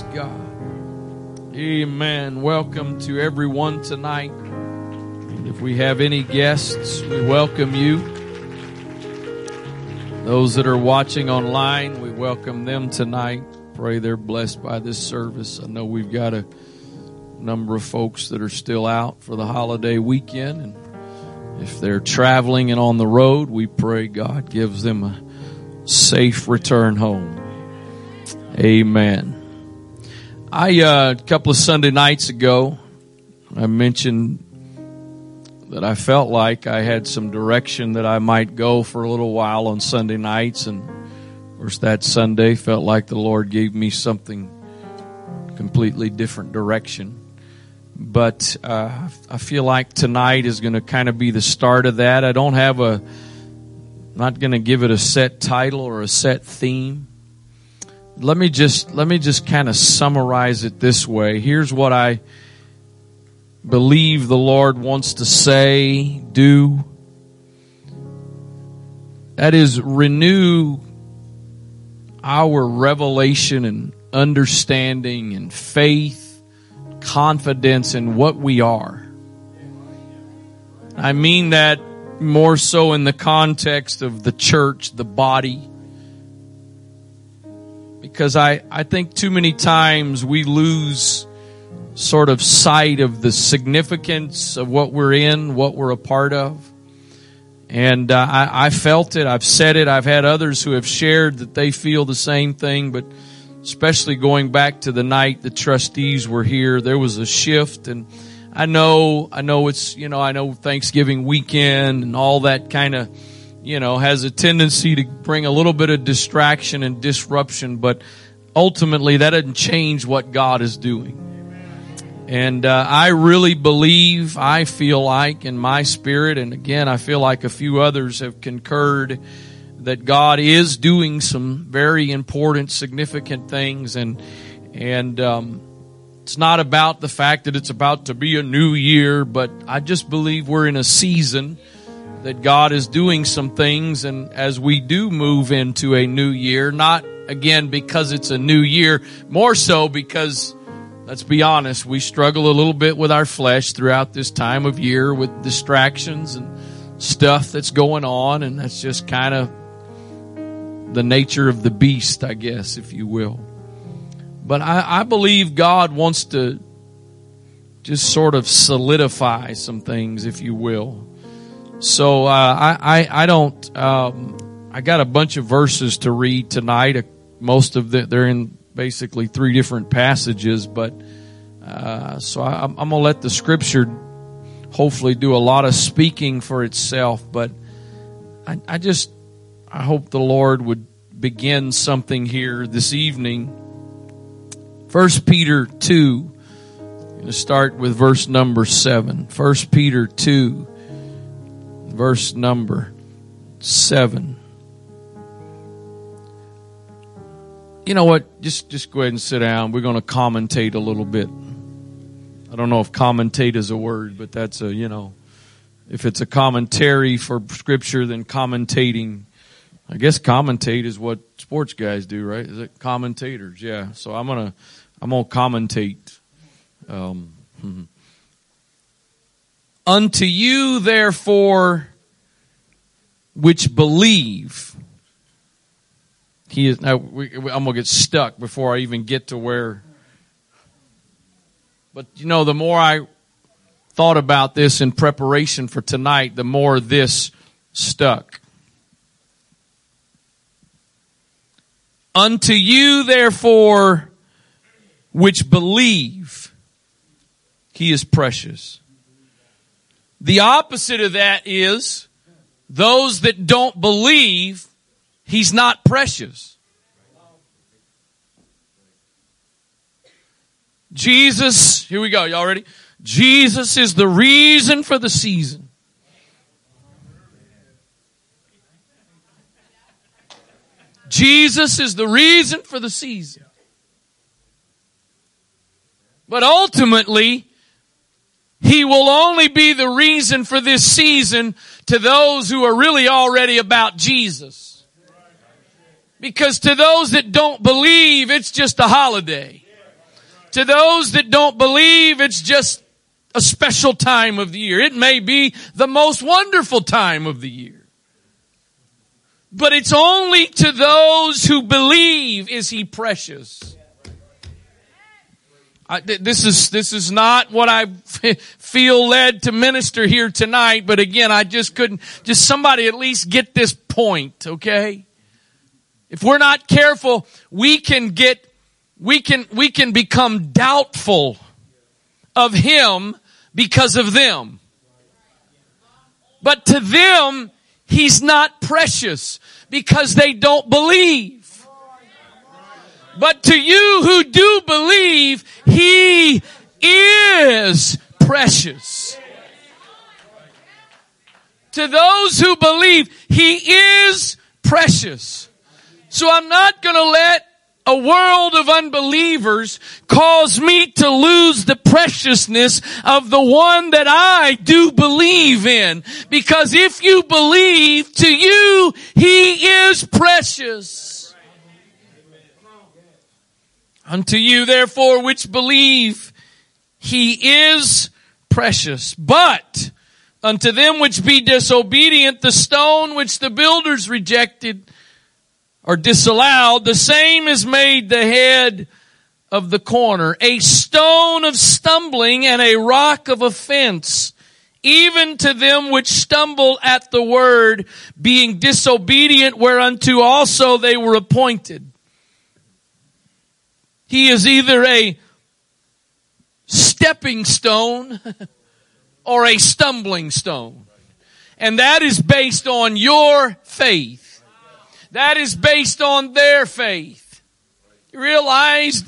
Praise God. Amen. Welcome to everyone tonight. And if we have any guests, we welcome you. Those that are watching online, we welcome them tonight. Pray they're blessed by this service. I know we've got a number of folks that are still out for the holiday weekend and if they're traveling and on the road, we pray God gives them a safe return home. Amen. I, uh, a couple of Sunday nights ago, I mentioned that I felt like I had some direction that I might go for a little while on Sunday nights. And of course, that Sunday felt like the Lord gave me something completely different direction. But uh, I feel like tonight is going to kind of be the start of that. I don't have a, not going to give it a set title or a set theme let me just let me just kind of summarize it this way. Here's what I believe the Lord wants to say, do. That is renew our revelation and understanding and faith, confidence in what we are. I mean that more so in the context of the church, the body because I, I think too many times we lose sort of sight of the significance of what we're in, what we're a part of. And uh, I, I felt it. I've said it. I've had others who have shared that they feel the same thing, but especially going back to the night the trustees were here, there was a shift and I know, I know it's, you know, I know Thanksgiving weekend and all that kind of you know, has a tendency to bring a little bit of distraction and disruption, but ultimately that doesn't change what God is doing. And uh, I really believe, I feel like in my spirit, and again, I feel like a few others have concurred that God is doing some very important, significant things, and and um, it's not about the fact that it's about to be a new year, but I just believe we're in a season that God is doing some things and as we do move into a new year, not again because it's a new year, more so because let's be honest, we struggle a little bit with our flesh throughout this time of year with distractions and stuff that's going on and that's just kind of the nature of the beast, I guess, if you will. But I, I believe God wants to just sort of solidify some things, if you will. So uh, I, I, I don't um, I got a bunch of verses to read tonight. Uh, most of the, they're in basically three different passages, but uh, so I, am gonna let the scripture hopefully do a lot of speaking for itself. But I, I just I hope the Lord would begin something here this evening. First Peter two. I'm going to start with verse number seven. First Peter two verse number seven. You know what? Just just go ahead and sit down. We're going to commentate a little bit. I don't know if commentate is a word, but that's a you know, if it's a commentary for scripture, then commentating. I guess commentate is what sports guys do, right? Is it commentators? Yeah. So I'm gonna I'm gonna commentate. Um, Unto you, therefore, which believe. He is now. We, I'm gonna get stuck before I even get to where. But you know, the more I thought about this in preparation for tonight, the more this stuck. Unto you, therefore, which believe, he is precious. The opposite of that is those that don't believe, he's not precious. Jesus, here we go. Y'all ready? Jesus is the reason for the season. Jesus is the reason for the season. But ultimately, he will only be the reason for this season to those who are really already about Jesus. Because to those that don't believe, it's just a holiday. To those that don't believe, it's just a special time of the year. It may be the most wonderful time of the year. But it's only to those who believe is he precious. I, this is this is not what I feel led to minister here tonight. But again, I just couldn't. Just somebody at least get this point, okay? If we're not careful, we can get we can we can become doubtful of Him because of them. But to them, He's not precious because they don't believe. But to you who do believe, He is precious. To those who believe, He is precious. So I'm not gonna let a world of unbelievers cause me to lose the preciousness of the one that I do believe in. Because if you believe, to you, He is precious. Unto you therefore which believe, he is precious. But unto them which be disobedient, the stone which the builders rejected or disallowed, the same is made the head of the corner, a stone of stumbling and a rock of offense, even to them which stumble at the word, being disobedient whereunto also they were appointed. He is either a stepping stone or a stumbling stone. And that is based on your faith. That is based on their faith. You realize,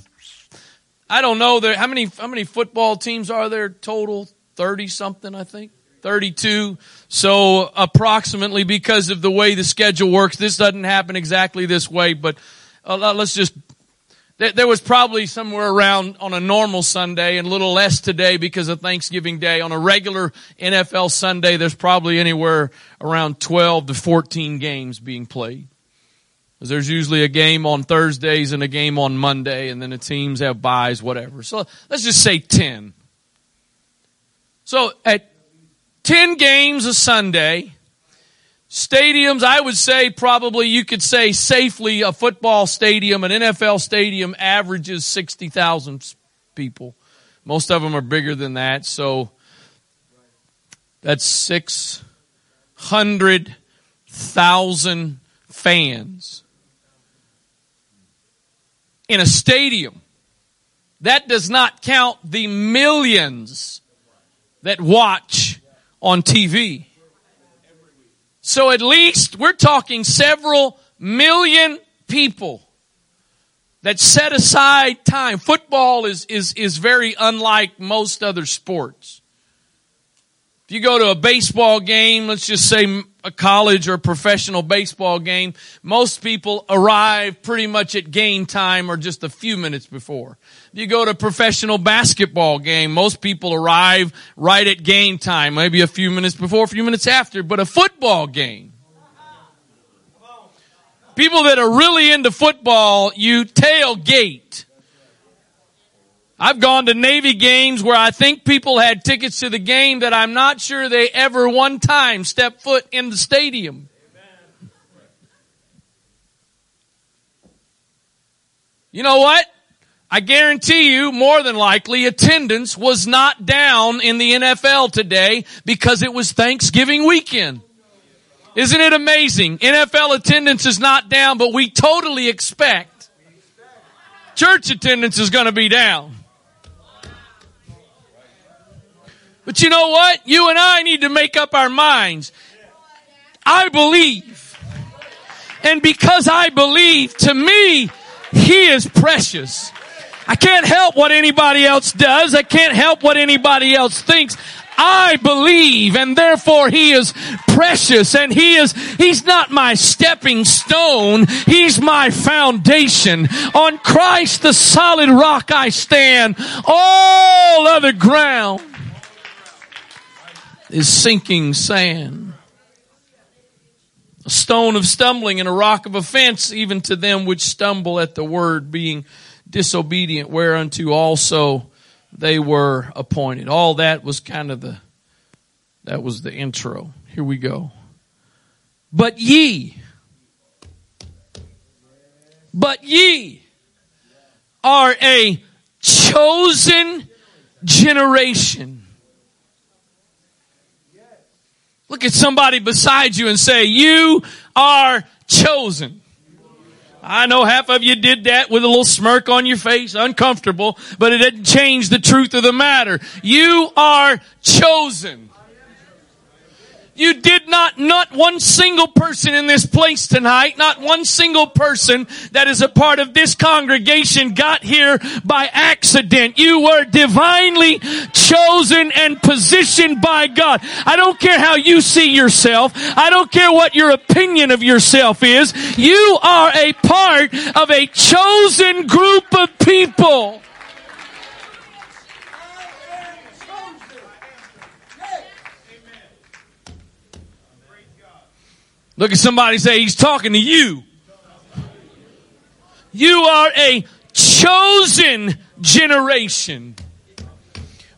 I don't know, there, how many, how many football teams are there total? 30 something, I think. 32. So approximately because of the way the schedule works, this doesn't happen exactly this way, but uh, let's just there was probably somewhere around on a normal Sunday and a little less today because of Thanksgiving Day. On a regular NFL Sunday, there's probably anywhere around 12 to 14 games being played. There's usually a game on Thursdays and a game on Monday, and then the teams have byes, whatever. So let's just say 10. So at 10 games a Sunday, Stadiums, I would say probably you could say safely a football stadium, an NFL stadium averages 60,000 people. Most of them are bigger than that. So that's 600,000 fans in a stadium. That does not count the millions that watch on TV. So at least we're talking several million people that set aside time. Football is, is, is very unlike most other sports. If you go to a baseball game, let's just say a college or professional baseball game, most people arrive pretty much at game time or just a few minutes before. You go to a professional basketball game, most people arrive right at game time, maybe a few minutes before, a few minutes after, but a football game, people that are really into football, you tailgate I've gone to Navy games where I think people had tickets to the game that I'm not sure they ever one time stepped foot in the stadium. You know what? I guarantee you more than likely attendance was not down in the NFL today because it was Thanksgiving weekend. Isn't it amazing? NFL attendance is not down, but we totally expect church attendance is going to be down. But you know what? You and I need to make up our minds. I believe. And because I believe, to me, He is precious. I can't help what anybody else does. I can't help what anybody else thinks. I believe and therefore he is precious and he is, he's not my stepping stone. He's my foundation. On Christ the solid rock I stand. All other ground is sinking sand. A stone of stumbling and a rock of offense, even to them which stumble at the word, being disobedient, whereunto also they were appointed. All that was kind of the, that was the intro. Here we go. But ye, but ye are a chosen generation. Look at somebody beside you and say, you are chosen. I know half of you did that with a little smirk on your face, uncomfortable, but it didn't change the truth of the matter. You are chosen. You did not, not one single person in this place tonight, not one single person that is a part of this congregation got here by accident. You were divinely chosen and positioned by God. I don't care how you see yourself. I don't care what your opinion of yourself is. You are a part of a chosen group of people. Look at somebody say, He's talking to you. You are a chosen generation.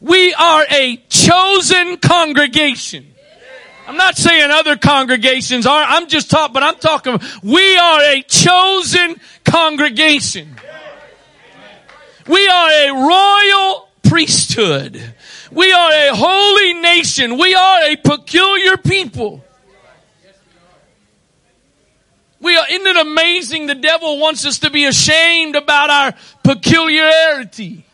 We are a chosen congregation. I'm not saying other congregations are. I'm just talking, but I'm talking, we are a chosen congregation. We are a royal priesthood. We are a holy nation. We are a peculiar people. We are, isn't it amazing the devil wants us to be ashamed about our peculiarity?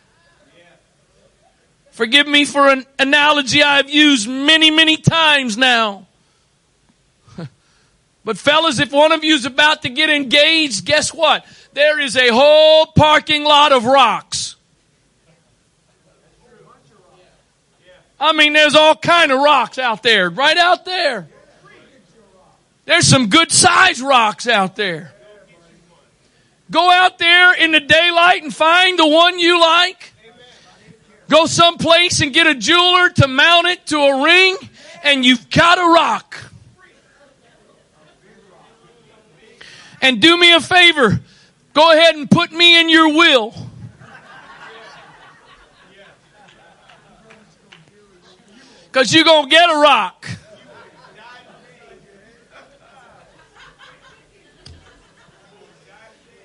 Forgive me for an analogy I've used many, many times now. But fellas, if one of you is about to get engaged, guess what? There is a whole parking lot of rocks. I mean, there's all kind of rocks out there, right out there. There's some good sized rocks out there. Go out there in the daylight and find the one you like. Go someplace and get a jeweler to mount it to a ring and you've got a rock. And do me a favor. Go ahead and put me in your will. Cause you're gonna get a rock.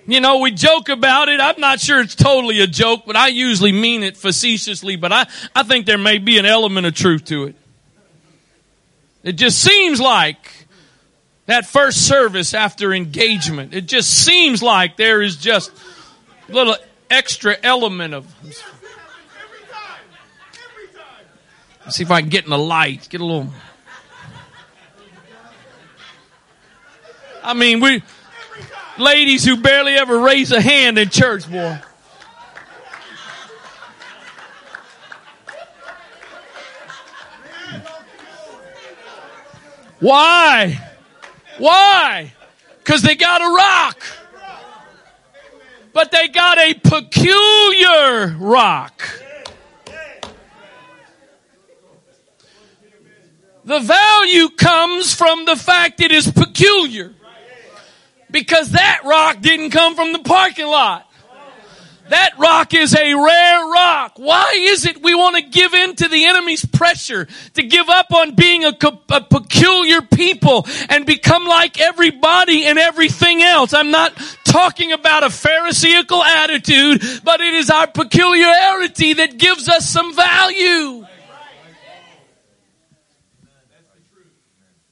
You know, we joke about it. I'm not sure it's totally a joke, but I usually mean it facetiously, but I, I think there may be an element of truth to it. It just seems like that first service after engagement, it just seems like there is just a little extra element of. See if I can get in the light, get a little. I mean, we, ladies who barely ever raise a hand in church, boy. Why? Why? Because they got a rock. But they got a peculiar rock. The value comes from the fact it is peculiar. Because that rock didn't come from the parking lot. That rock is a rare rock. Why is it we want to give in to the enemy's pressure to give up on being a, a, peculiar people and become like everybody and everything else? I'm not talking about a pharisaical attitude, but it is our peculiarity that gives us some value.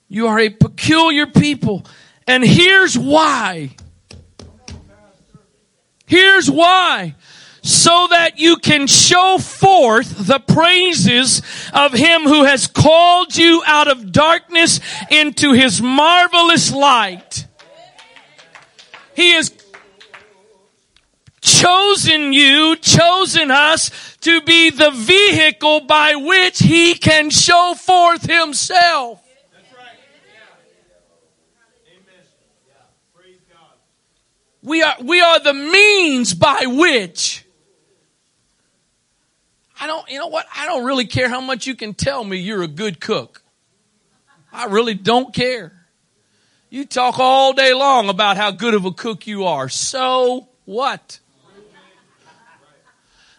You are a peculiar people. And here's why. Here's why. So that you can show forth the praises of Him who has called you out of darkness into His marvelous light. He has chosen you, chosen us to be the vehicle by which He can show forth Himself. We are, we are the means by which. I don't, you know what? I don't really care how much you can tell me you're a good cook. I really don't care. You talk all day long about how good of a cook you are. So what?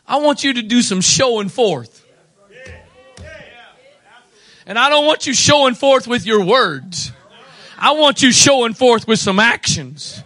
I want you to do some showing forth. And I don't want you showing forth with your words. I want you showing forth with some actions.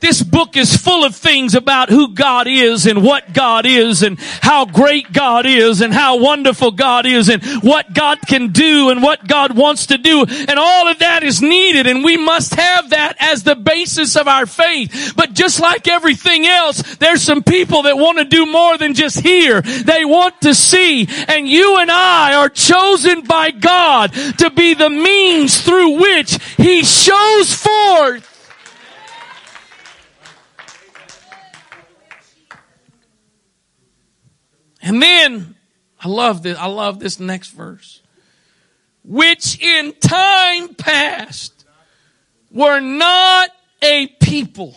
This book is full of things about who God is and what God is and how great God is and how wonderful God is and what God can do and what God wants to do. And all of that is needed and we must have that as the basis of our faith. But just like everything else, there's some people that want to do more than just hear. They want to see. And you and I are chosen by God to be the means through which He shows forth And then I love this. I love this next verse. Which in time past were not a people.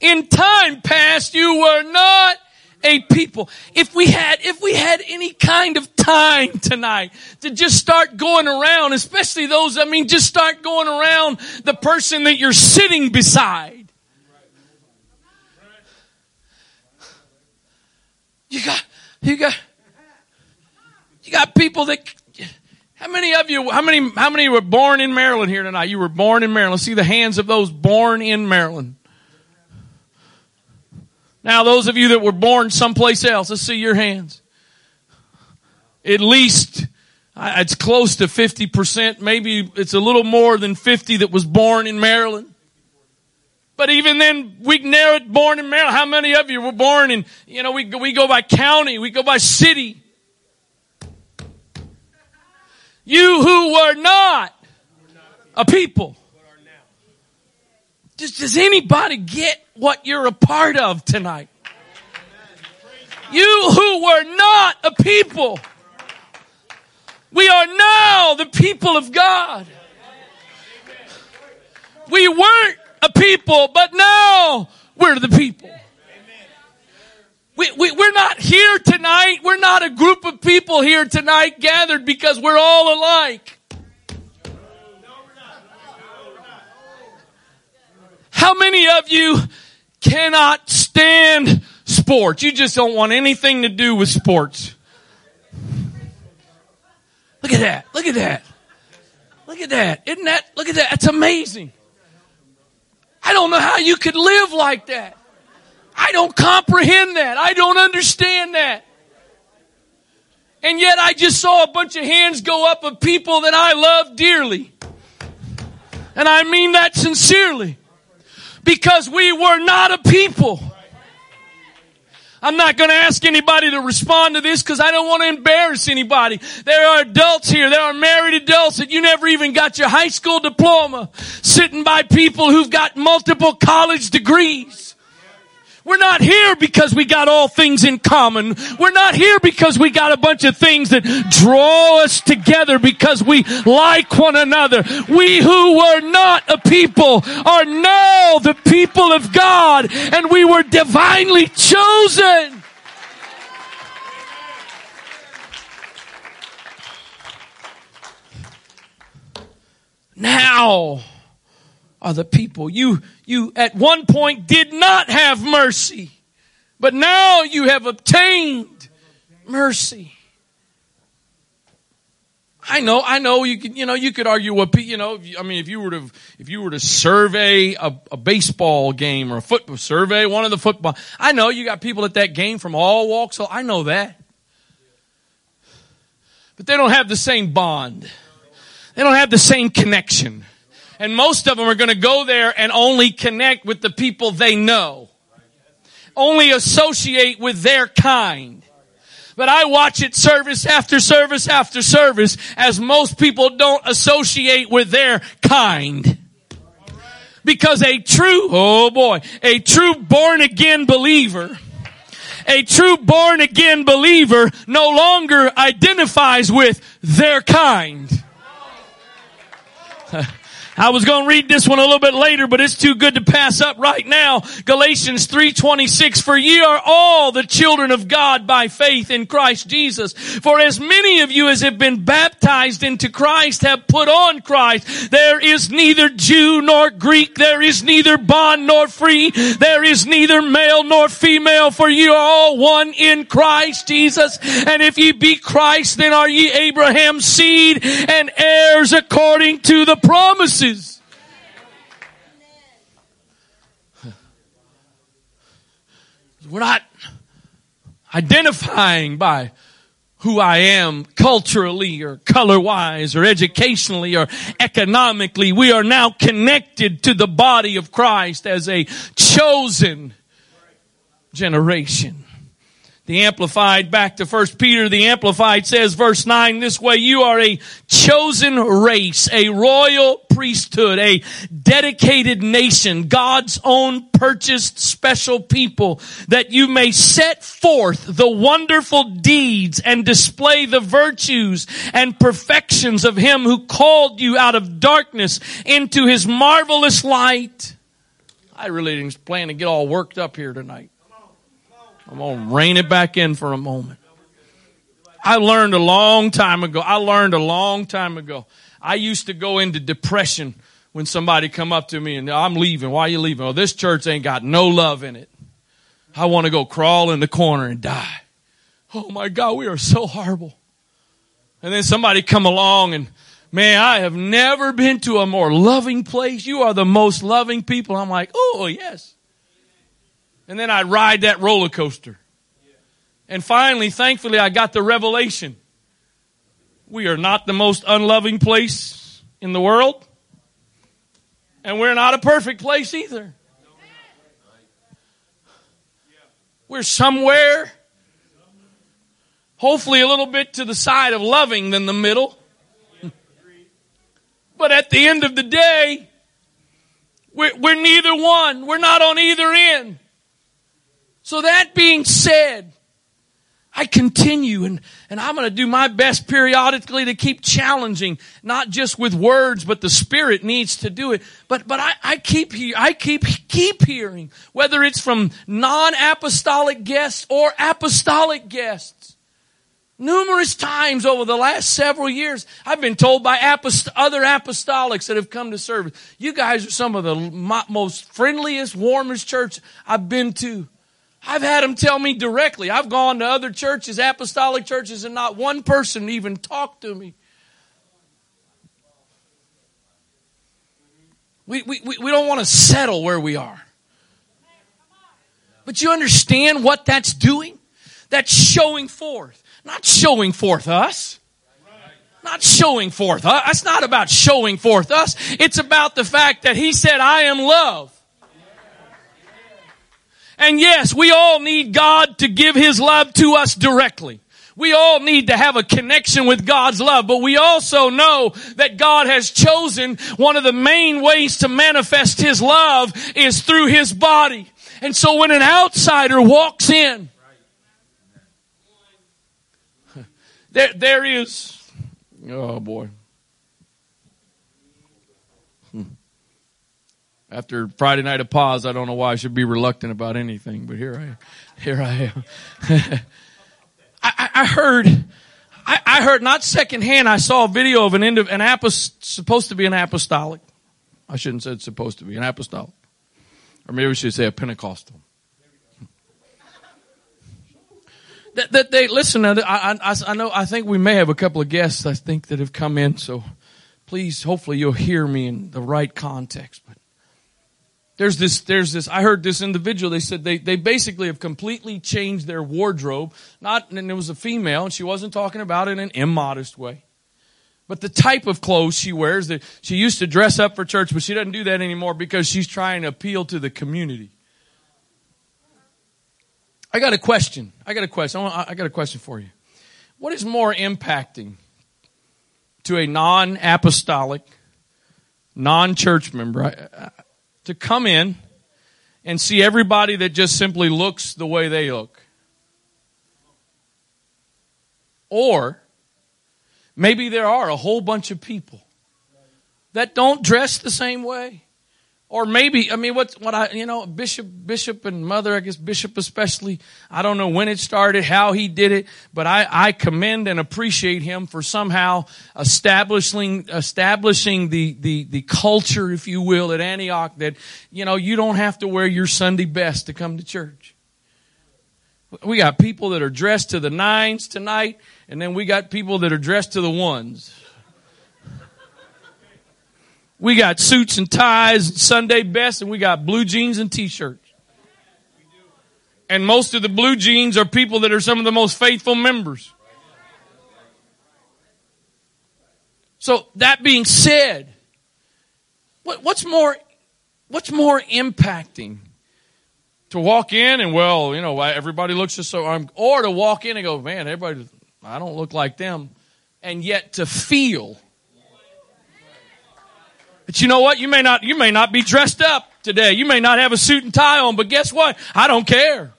In time past you were not a people. If we had, if we had any kind of time tonight to just start going around, especially those, I mean, just start going around the person that you're sitting beside You got, you got, you got people that, how many of you, how many, how many were born in Maryland here tonight? You were born in Maryland. See the hands of those born in Maryland. Now, those of you that were born someplace else, let's see your hands. At least, it's close to 50%. Maybe it's a little more than 50 that was born in Maryland. But even then, we narrow it born in Maryland. How many of you were born in, you know, we, we go by county, we go by city. You who were not a people. Just, does anybody get what you're a part of tonight? You who were not a people. We are now the people of God. We weren't a people, but now we're the people. We, we, we're not here tonight. We're not a group of people here tonight gathered because we're all alike. How many of you cannot stand sports? You just don't want anything to do with sports. Look at that. Look at that. Look at that. Isn't that, look at that. That's amazing. I don't know how you could live like that. I don't comprehend that. I don't understand that. And yet I just saw a bunch of hands go up of people that I love dearly. And I mean that sincerely. Because we were not a people. I'm not going to ask anybody to respond to this because I don't want to embarrass anybody. There are adults here. There are married adults that you never even got your high school diploma sitting by people who've got multiple college degrees. We're not here because we got all things in common. We're not here because we got a bunch of things that draw us together because we like one another. We who were not a people are now the people of God and we were divinely chosen. Now, are the people. You, you at one point did not have mercy, but now you have obtained mercy. I know, I know you could, you know, you could argue what, you know, I mean, if you were to, if you were to survey a, a baseball game or a football, survey one of the football, I know you got people at that game from all walks, I know that. But they don't have the same bond. They don't have the same connection. And most of them are going to go there and only connect with the people they know. Only associate with their kind. But I watch it service after service after service as most people don't associate with their kind. Because a true, oh boy, a true born again believer, a true born again believer no longer identifies with their kind. I was going to read this one a little bit later, but it's too good to pass up right now. Galatians 3:26 For ye are all the children of God by faith in Christ Jesus. For as many of you as have been baptized into Christ have put on Christ. There is neither Jew nor Greek, there is neither bond nor free, there is neither male nor female, for you are all one in Christ Jesus. And if ye be Christ, then are ye Abraham's seed and heirs according to the promises. We're not identifying by who I am culturally or color wise or educationally or economically. We are now connected to the body of Christ as a chosen generation. The Amplified, back to First Peter, the Amplified says, verse 9, this way, you are a chosen race, a royal priesthood, a dedicated nation, God's own purchased special people, that you may set forth the wonderful deeds and display the virtues and perfections of Him who called you out of darkness into His marvelous light. I really didn't plan to get all worked up here tonight. I'm going to rein it back in for a moment. I learned a long time ago. I learned a long time ago. I used to go into depression when somebody come up to me and I'm leaving. Why are you leaving? Oh, this church ain't got no love in it. I want to go crawl in the corner and die. Oh my God, we are so horrible. And then somebody come along and man, I have never been to a more loving place. You are the most loving people. I'm like, oh yes. And then I'd ride that roller coaster. And finally, thankfully, I got the revelation. We are not the most unloving place in the world. And we're not a perfect place either. We're somewhere, hopefully a little bit to the side of loving than the middle. But at the end of the day, we're, we're neither one. We're not on either end. So that being said, I continue and, and I'm going to do my best periodically to keep challenging, not just with words, but the Spirit needs to do it. But, but I, I keep, I keep, keep hearing, whether it's from non-apostolic guests or apostolic guests. Numerous times over the last several years, I've been told by apost- other apostolics that have come to service, you guys are some of the most friendliest, warmest church I've been to. I've had them tell me directly. I've gone to other churches, apostolic churches, and not one person even talked to me. We, we, we don't want to settle where we are. But you understand what that's doing? That's showing forth. Not showing forth us. Not showing forth us. It's not about showing forth us. It's about the fact that He said, I am love. And yes, we all need God to give His love to us directly. We all need to have a connection with God's love, but we also know that God has chosen one of the main ways to manifest His love is through His body. And so when an outsider walks in, there, there is, oh boy. After Friday night of pause, I don't know why I should be reluctant about anything, but here I am. Here I am. I, I, heard, I, I, heard not secondhand. I saw a video of an end of an apost, supposed to be an apostolic. I shouldn't say supposed to be an apostolic, or maybe we should say a Pentecostal. that, that they listen. I, I, I know. I think we may have a couple of guests. I think that have come in. So please, hopefully, you'll hear me in the right context. But there's this, there's this, I heard this individual, they said they, they basically have completely changed their wardrobe. Not, and it was a female, and she wasn't talking about it in an immodest way. But the type of clothes she wears, that she used to dress up for church, but she doesn't do that anymore because she's trying to appeal to the community. I got a question. I got a question. I got a question for you. What is more impacting to a non-apostolic, non-church member? To come in and see everybody that just simply looks the way they look. Or maybe there are a whole bunch of people that don't dress the same way. Or maybe, I mean, what, what I, you know, Bishop, Bishop and Mother, I guess Bishop especially, I don't know when it started, how he did it, but I, I commend and appreciate him for somehow establishing, establishing the, the, the culture, if you will, at Antioch that, you know, you don't have to wear your Sunday best to come to church. We got people that are dressed to the nines tonight, and then we got people that are dressed to the ones. We got suits and ties, and Sunday best, and we got blue jeans and t-shirts. And most of the blue jeans are people that are some of the most faithful members. So that being said, what, what's more, what's more impacting? To walk in and well, you know, everybody looks just so, or to walk in and go, man, everybody, I don't look like them. And yet to feel but you know what? You may not, you may not be dressed up today. You may not have a suit and tie on, but guess what? I don't care.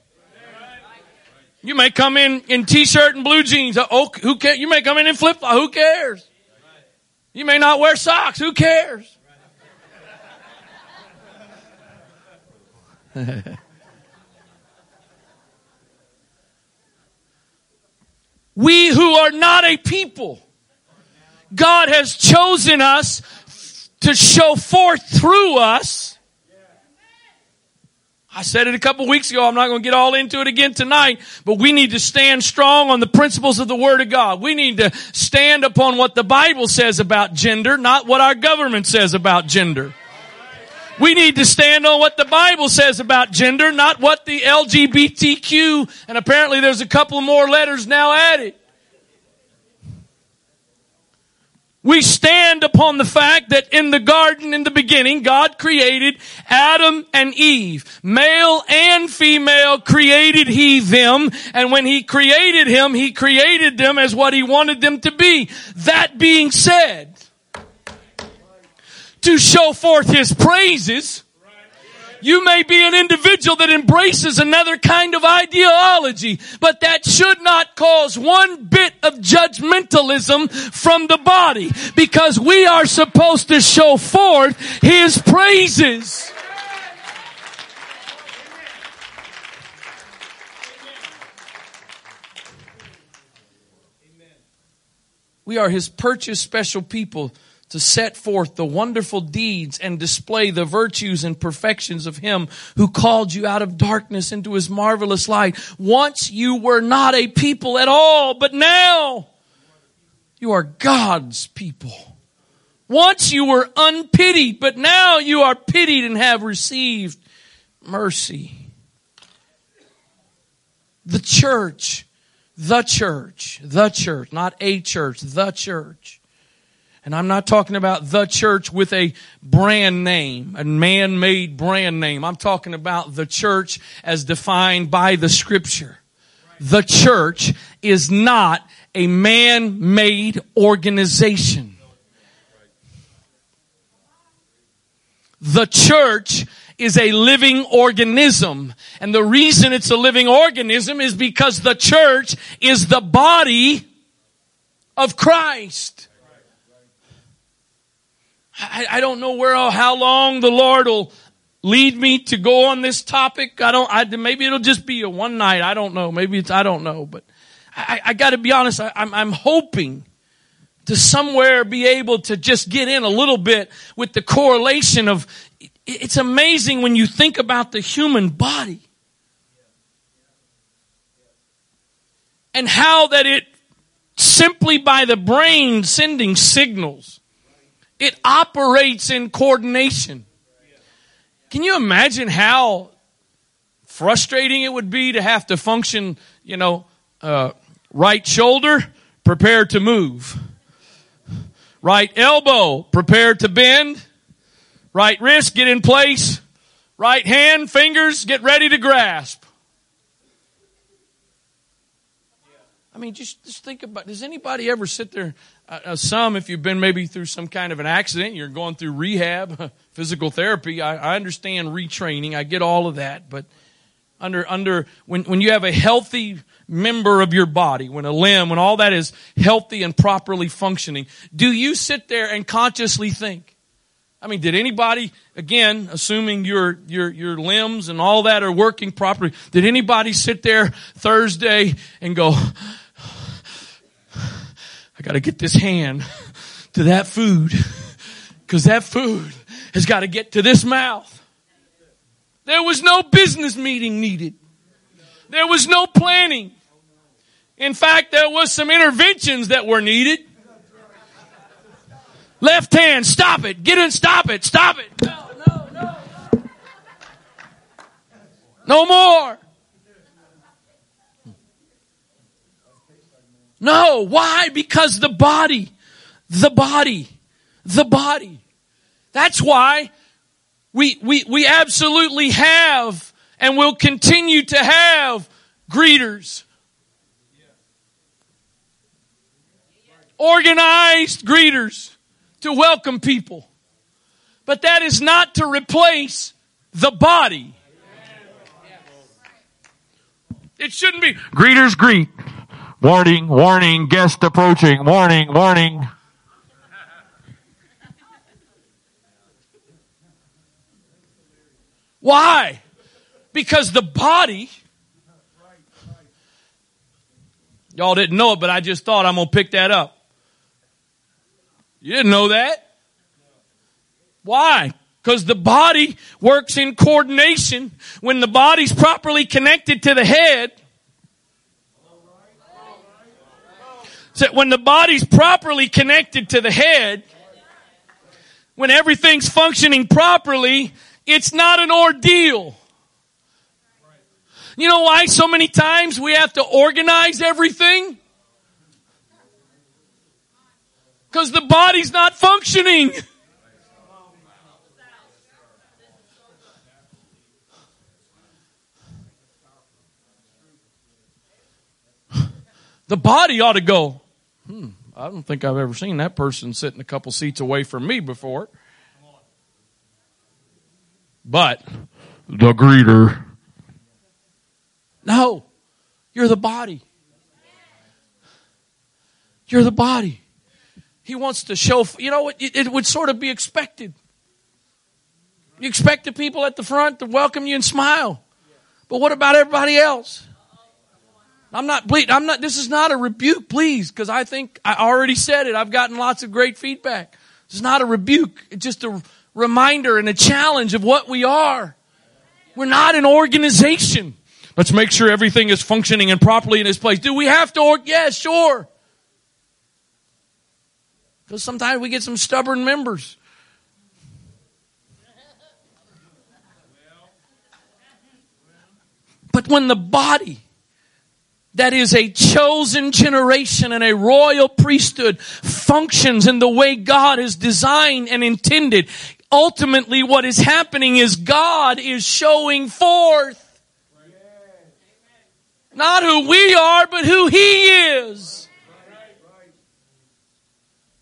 You may come in in t-shirt and blue jeans. Uh, oh, who cares? You may come in in flip flop. Who cares? You may not wear socks. Who cares? we who are not a people, God has chosen us to show forth through us. I said it a couple weeks ago. I'm not going to get all into it again tonight, but we need to stand strong on the principles of the Word of God. We need to stand upon what the Bible says about gender, not what our government says about gender. We need to stand on what the Bible says about gender, not what the LGBTQ, and apparently there's a couple more letters now added. We stand upon the fact that in the garden in the beginning, God created Adam and Eve. Male and female created He them. And when He created him, He created them as what He wanted them to be. That being said, to show forth His praises, you may be an individual that embraces another kind of ideology, but that should not cause one bit of judgmentalism from the body because we are supposed to show forth His praises. We are His purchased special people to set forth the wonderful deeds and display the virtues and perfections of Him who called you out of darkness into His marvelous light. Once you were not a people at all, but now you are God's people. Once you were unpitied, but now you are pitied and have received mercy. The church, the church, the church, not a church, the church and I'm not talking about the church with a brand name, a man-made brand name. I'm talking about the church as defined by the scripture. The church is not a man-made organization. The church is a living organism. And the reason it's a living organism is because the church is the body of Christ. I, I don't know where how long the Lord will lead me to go on this topic. I don't, I, maybe it'll just be a one night. I don't know. Maybe it's, I don't know, but I, I gotta be honest. I, I'm, I'm hoping to somewhere be able to just get in a little bit with the correlation of, it's amazing when you think about the human body and how that it simply by the brain sending signals it operates in coordination. Can you imagine how frustrating it would be to have to function, you know, uh, right shoulder, prepare to move. Right elbow, prepare to bend. Right wrist, get in place. Right hand, fingers, get ready to grasp. I mean, just, just think about, does anybody ever sit there uh, uh, some, if you've been maybe through some kind of an accident, you're going through rehab, physical therapy. I, I understand retraining. I get all of that. But under, under, when, when you have a healthy member of your body, when a limb, when all that is healthy and properly functioning, do you sit there and consciously think, I mean, did anybody, again, assuming your, your, your limbs and all that are working properly, did anybody sit there Thursday and go, I gotta get this hand to that food, cause that food has gotta get to this mouth. There was no business meeting needed. There was no planning. In fact, there was some interventions that were needed. Left hand, stop it. Get in, stop it, stop it. No, no, no. No more. No, why? Because the body, the body, the body. That's why we, we, we absolutely have and will continue to have greeters. Organized greeters to welcome people. But that is not to replace the body. It shouldn't be greeters greet. Warning, warning, guest approaching. Warning, warning. Why? Because the body, y'all didn't know it, but I just thought I'm going to pick that up. You didn't know that? Why? Because the body works in coordination. When the body's properly connected to the head, so when the body's properly connected to the head, when everything's functioning properly, it's not an ordeal. You know why so many times we have to organize everything? Because the body's not functioning. The body ought to go, hmm, I don't think I've ever seen that person sitting a couple seats away from me before. But the greeter. No, you're the body. You're the body. He wants to show, you know, it, it would sort of be expected. You expect the people at the front to welcome you and smile. But what about everybody else? I'm not, I'm not, this is not a rebuke, please, because I think I already said it. I've gotten lots of great feedback. It's not a rebuke. It's just a reminder and a challenge of what we are. We're not an organization. Let's make sure everything is functioning and properly in its place. Do we have to? Or- yeah, sure. Because sometimes we get some stubborn members. But when the body that is a chosen generation and a royal priesthood functions in the way God has designed and intended, ultimately what is happening is God is showing forth. Not who we are, but who He is.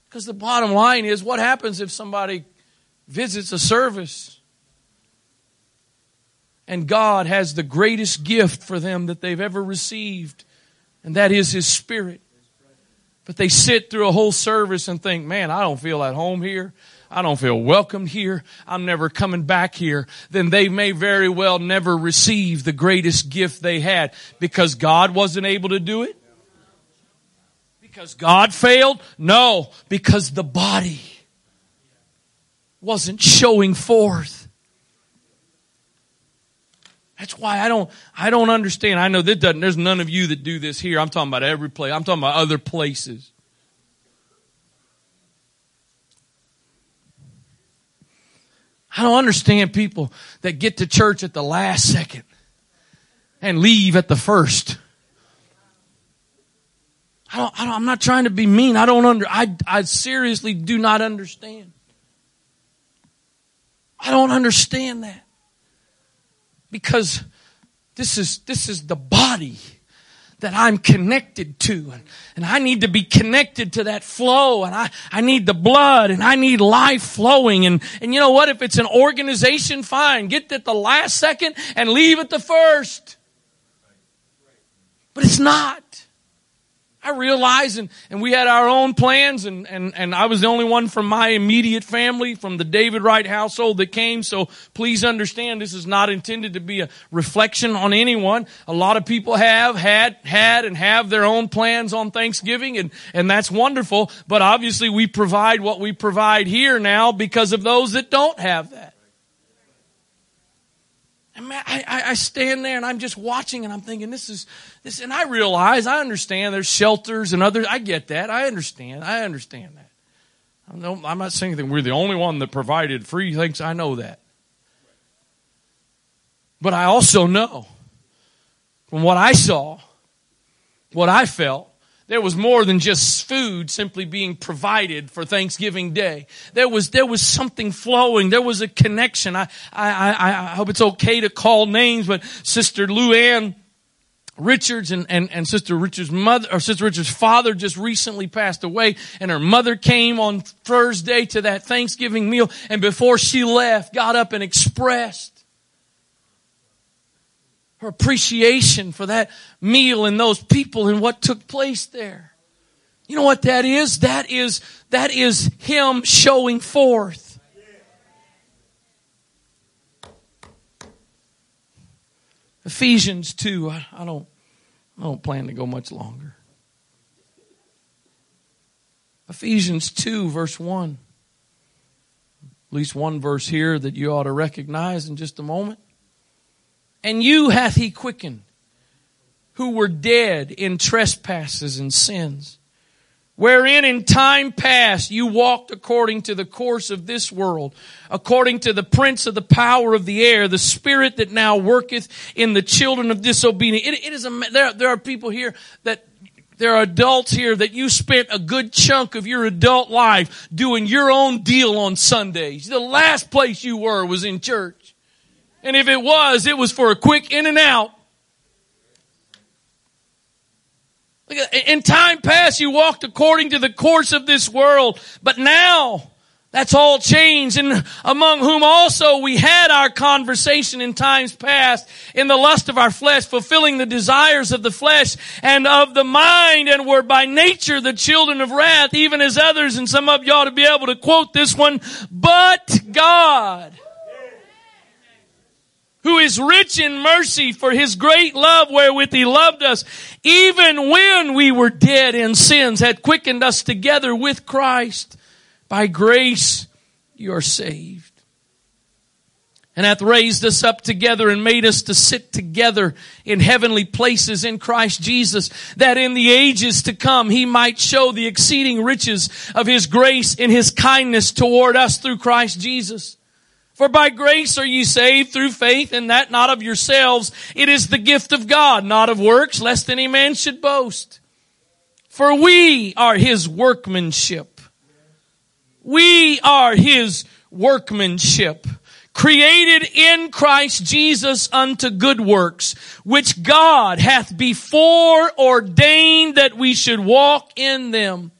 Because the bottom line is what happens if somebody visits a service and God has the greatest gift for them that they've ever received, and that is His Spirit. But they sit through a whole service and think, man, I don't feel at home here. I don't feel welcomed here. I'm never coming back here. Then they may very well never receive the greatest gift they had because God wasn't able to do it. Because God failed? No, because the body wasn't showing forth. That's why I don't, I don't understand. I know that doesn't, there's none of you that do this here. I'm talking about every place. I'm talking about other places. I don't understand people that get to church at the last second and leave at the first. I don't, I don't, I'm not trying to be mean. I don't under, I, I seriously do not understand. I don't understand that. Because this is, this is the body that I'm connected to. And, and I need to be connected to that flow. And I, I need the blood and I need life flowing. And, and you know what? If it's an organization, fine. Get at the last second and leave at the first. But it's not. I realized, and, and we had our own plans, and, and, and I was the only one from my immediate family, from the David Wright household that came. So please understand, this is not intended to be a reflection on anyone. A lot of people have had, had, and have their own plans on Thanksgiving, and, and that's wonderful. But obviously, we provide what we provide here now because of those that don't have that. And man, I, I, stand there and I'm just watching and I'm thinking, this is, this, and I realize, I understand there's shelters and others. I get that. I understand. I understand that. I'm not saying that we're the only one that provided free things. I know that. But I also know from what I saw, what I felt, there was more than just food simply being provided for Thanksgiving Day. There was, there was something flowing. There was a connection. I, I, I, I hope it's okay to call names, but Sister Luann Richards and, and, and Sister Richards' mother, or Sister Richards' father just recently passed away, and her mother came on Thursday to that Thanksgiving meal, and before she left, got up and expressed her appreciation for that meal and those people and what took place there. You know what that is? That is, that is Him showing forth. Ephesians 2, I, I don't, I don't plan to go much longer. Ephesians 2 verse 1. At least one verse here that you ought to recognize in just a moment. And you hath he quickened, who were dead in trespasses and sins, wherein in time past you walked according to the course of this world, according to the prince of the power of the air, the spirit that now worketh in the children of disobedience. it, it is a, there, there are people here that there are adults here that you spent a good chunk of your adult life doing your own deal on Sundays. The last place you were was in church. And if it was, it was for a quick in and out. In time past, you walked according to the course of this world, but now, that's all changed and among whom also we had our conversation in times past in the lust of our flesh, fulfilling the desires of the flesh and of the mind and were by nature the children of wrath, even as others. And some of you ought to be able to quote this one, but God who is rich in mercy for his great love wherewith he loved us, even when we were dead in sins, had quickened us together with Christ. By grace you are saved. And hath raised us up together and made us to sit together in heavenly places in Christ Jesus, that in the ages to come he might show the exceeding riches of his grace in his kindness toward us through Christ Jesus. For by grace are ye saved through faith, and that not of yourselves. It is the gift of God, not of works, lest any man should boast. For we are his workmanship. We are his workmanship, created in Christ Jesus unto good works, which God hath before ordained that we should walk in them.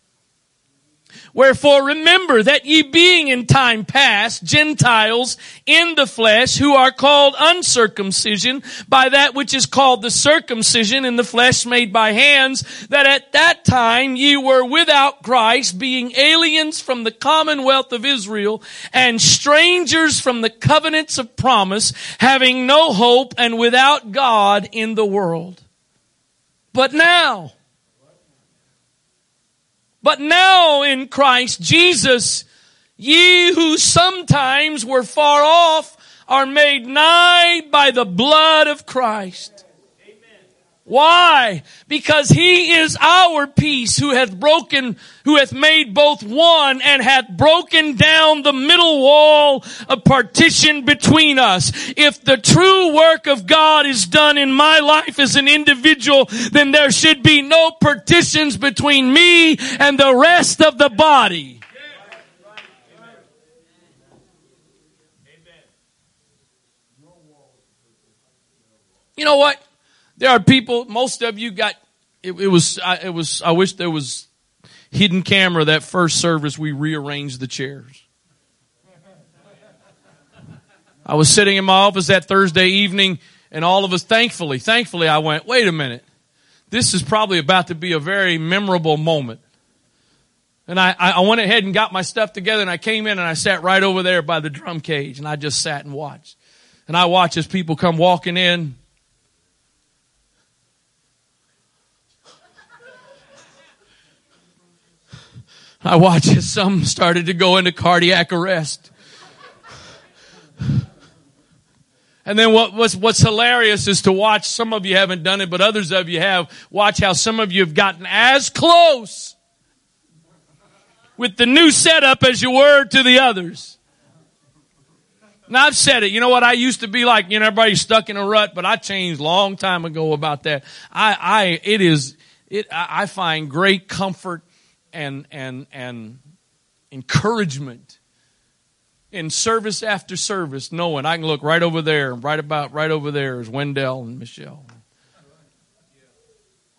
Wherefore remember that ye being in time past Gentiles in the flesh who are called uncircumcision by that which is called the circumcision in the flesh made by hands, that at that time ye were without Christ being aliens from the commonwealth of Israel and strangers from the covenants of promise having no hope and without God in the world. But now, but now in Christ Jesus, ye who sometimes were far off are made nigh by the blood of Christ. Why? Because he is our peace who hath broken, who hath made both one and hath broken down the middle wall of partition between us. If the true work of God is done in my life as an individual, then there should be no partitions between me and the rest of the body. You know what? There are people, most of you got, it, it was, I, it was, I wish there was hidden camera that first service we rearranged the chairs. I was sitting in my office that Thursday evening and all of us, thankfully, thankfully I went, wait a minute. this is probably about to be a very memorable moment. And I, I went ahead and got my stuff together and I came in and I sat right over there by the drum cage and I just sat and watched. And I watched as people come walking in. I watched as some started to go into cardiac arrest. And then what, what's, what's hilarious is to watch, some of you haven't done it, but others of you have, watch how some of you have gotten as close with the new setup as you were to the others. Now I've said it. You know what? I used to be like, you know, everybody's stuck in a rut, but I changed long time ago about that. I, I, it is, it, I find great comfort and, and, and encouragement in service after service, knowing I can look right over there, right about right over there is Wendell and Michelle.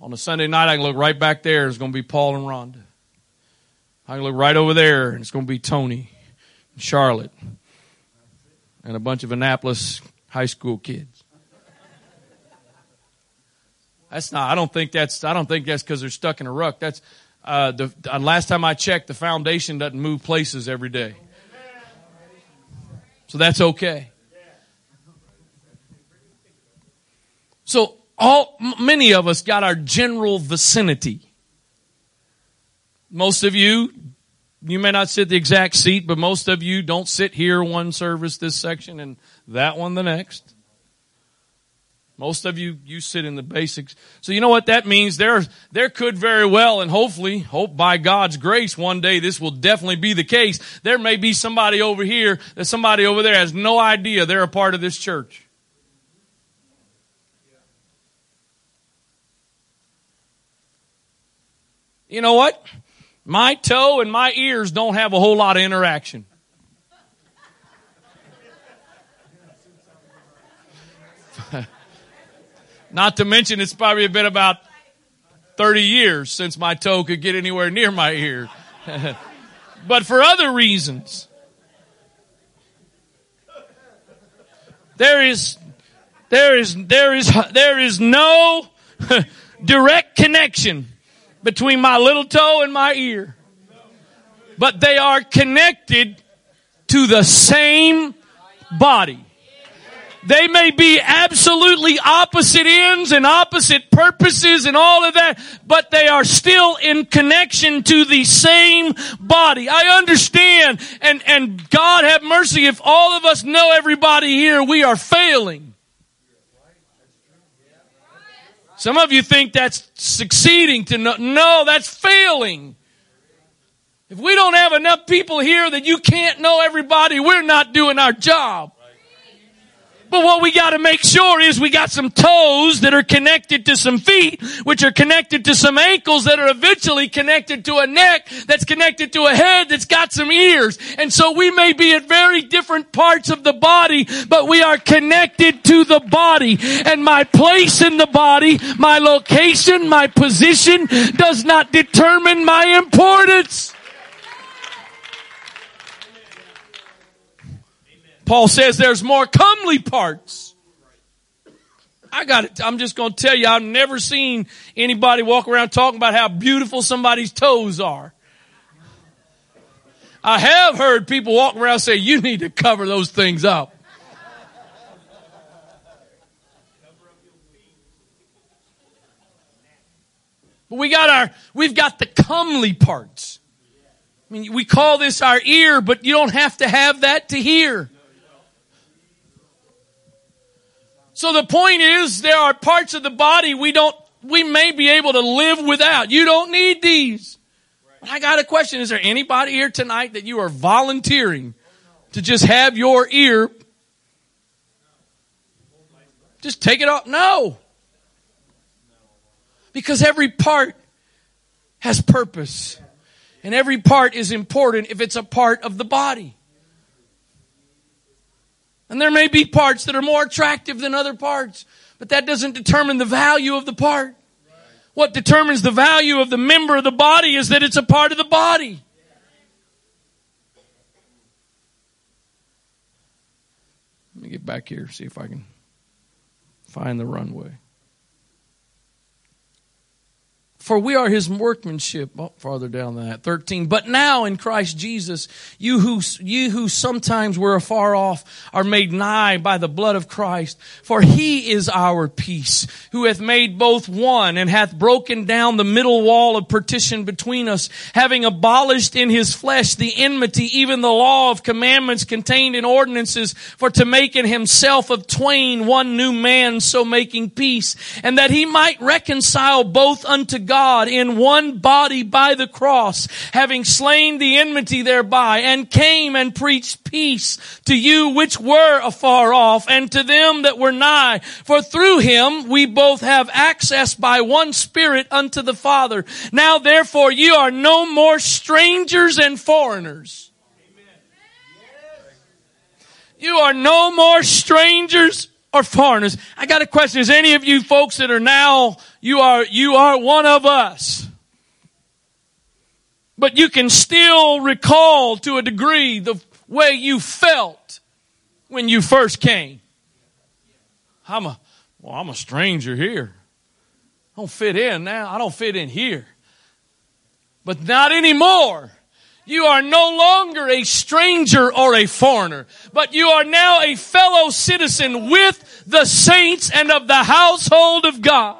On a Sunday night, I can look right back there. It's going to be Paul and Rhonda. I can look right over there, and it's going to be Tony and Charlotte and a bunch of Annapolis high school kids. That's not. I don't think that's. I don't think that's because they're stuck in a ruck. That's uh, the uh, last time I checked. The foundation doesn't move places every day. So that's okay. So all, many of us got our general vicinity. Most of you, you may not sit the exact seat, but most of you don't sit here one service this section and that one the next. Most of you, you sit in the basics. So you know what that means? There, there could very well and hopefully, hope by God's grace one day this will definitely be the case. There may be somebody over here that somebody over there has no idea they're a part of this church. You know what? My toe and my ears don't have a whole lot of interaction. Not to mention, it's probably been about 30 years since my toe could get anywhere near my ear. but for other reasons. There is, there is, there is, there is no direct connection between my little toe and my ear. But they are connected to the same body. They may be absolutely opposite ends and opposite purposes and all of that, but they are still in connection to the same body. I understand and, and God have mercy if all of us know everybody here, we are failing. Some of you think that's succeeding to know. No, that's failing. If we don't have enough people here that you can't know everybody, we're not doing our job. But what we got to make sure is we got some toes that are connected to some feet, which are connected to some ankles that are eventually connected to a neck that's connected to a head that's got some ears. And so we may be at very different parts of the body, but we are connected to the body. And my place in the body, my location, my position does not determine my importance. Paul says there's more comely parts. I got it. I'm just going to tell you, I've never seen anybody walk around talking about how beautiful somebody's toes are. I have heard people walk around say, you need to cover those things up. But we got our, we've got the comely parts. I mean, we call this our ear, but you don't have to have that to hear. So the point is, there are parts of the body we don't, we may be able to live without. You don't need these. But I got a question. Is there anybody here tonight that you are volunteering to just have your ear? Just take it off? No. Because every part has purpose. And every part is important if it's a part of the body. And there may be parts that are more attractive than other parts, but that doesn't determine the value of the part. What determines the value of the member of the body is that it's a part of the body. Let me get back here, see if I can find the runway. For we are his workmanship. Oh, farther down that. 13. But now in Christ Jesus, you who, you who sometimes were afar off are made nigh by the blood of Christ. For he is our peace, who hath made both one and hath broken down the middle wall of partition between us, having abolished in his flesh the enmity, even the law of commandments contained in ordinances, for to make in himself of twain one new man, so making peace, and that he might reconcile both unto God God in one body by the cross, having slain the enmity thereby, and came and preached peace to you which were afar off, and to them that were nigh. For through him we both have access by one Spirit unto the Father. Now therefore you are no more strangers and foreigners. You are no more strangers or foreigners. I got a question. Is any of you folks that are now, you are, you are one of us. But you can still recall to a degree the way you felt when you first came. I'm a, well, I'm a stranger here. I don't fit in now. I don't fit in here. But not anymore. You are no longer a stranger or a foreigner, but you are now a fellow citizen with the saints and of the household of God.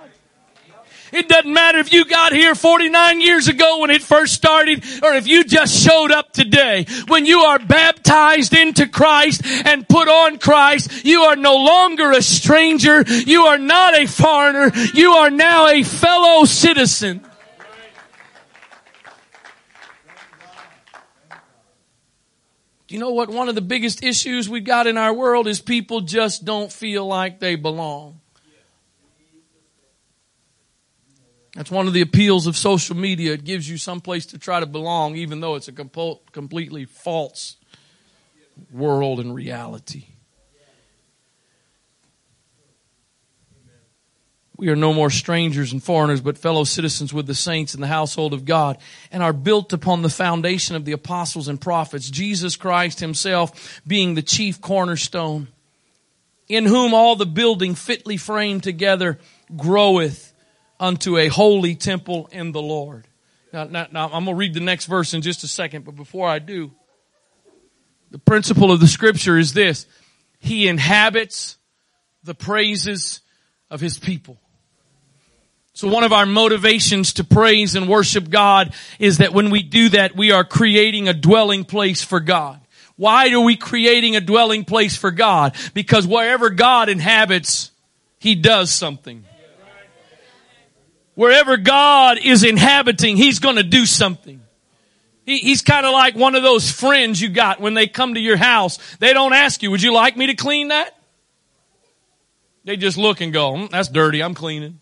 It doesn't matter if you got here 49 years ago when it first started or if you just showed up today. When you are baptized into Christ and put on Christ, you are no longer a stranger. You are not a foreigner. You are now a fellow citizen. Do you know what one of the biggest issues we got in our world is people just don't feel like they belong. That's one of the appeals of social media. It gives you some place to try to belong, even though it's a completely false world and reality. We are no more strangers and foreigners, but fellow citizens with the saints in the household of God, and are built upon the foundation of the apostles and prophets, Jesus Christ himself being the chief cornerstone, in whom all the building fitly framed together groweth unto a holy temple in the Lord. Now, now, now I'm going to read the next verse in just a second, but before I do, the principle of the scripture is this. He inhabits the praises of his people. So one of our motivations to praise and worship God is that when we do that, we are creating a dwelling place for God. Why are we creating a dwelling place for God? Because wherever God inhabits, He does something. Wherever God is inhabiting, He's gonna do something. He, he's kind of like one of those friends you got when they come to your house. They don't ask you, would you like me to clean that? They just look and go, mm, that's dirty, I'm cleaning.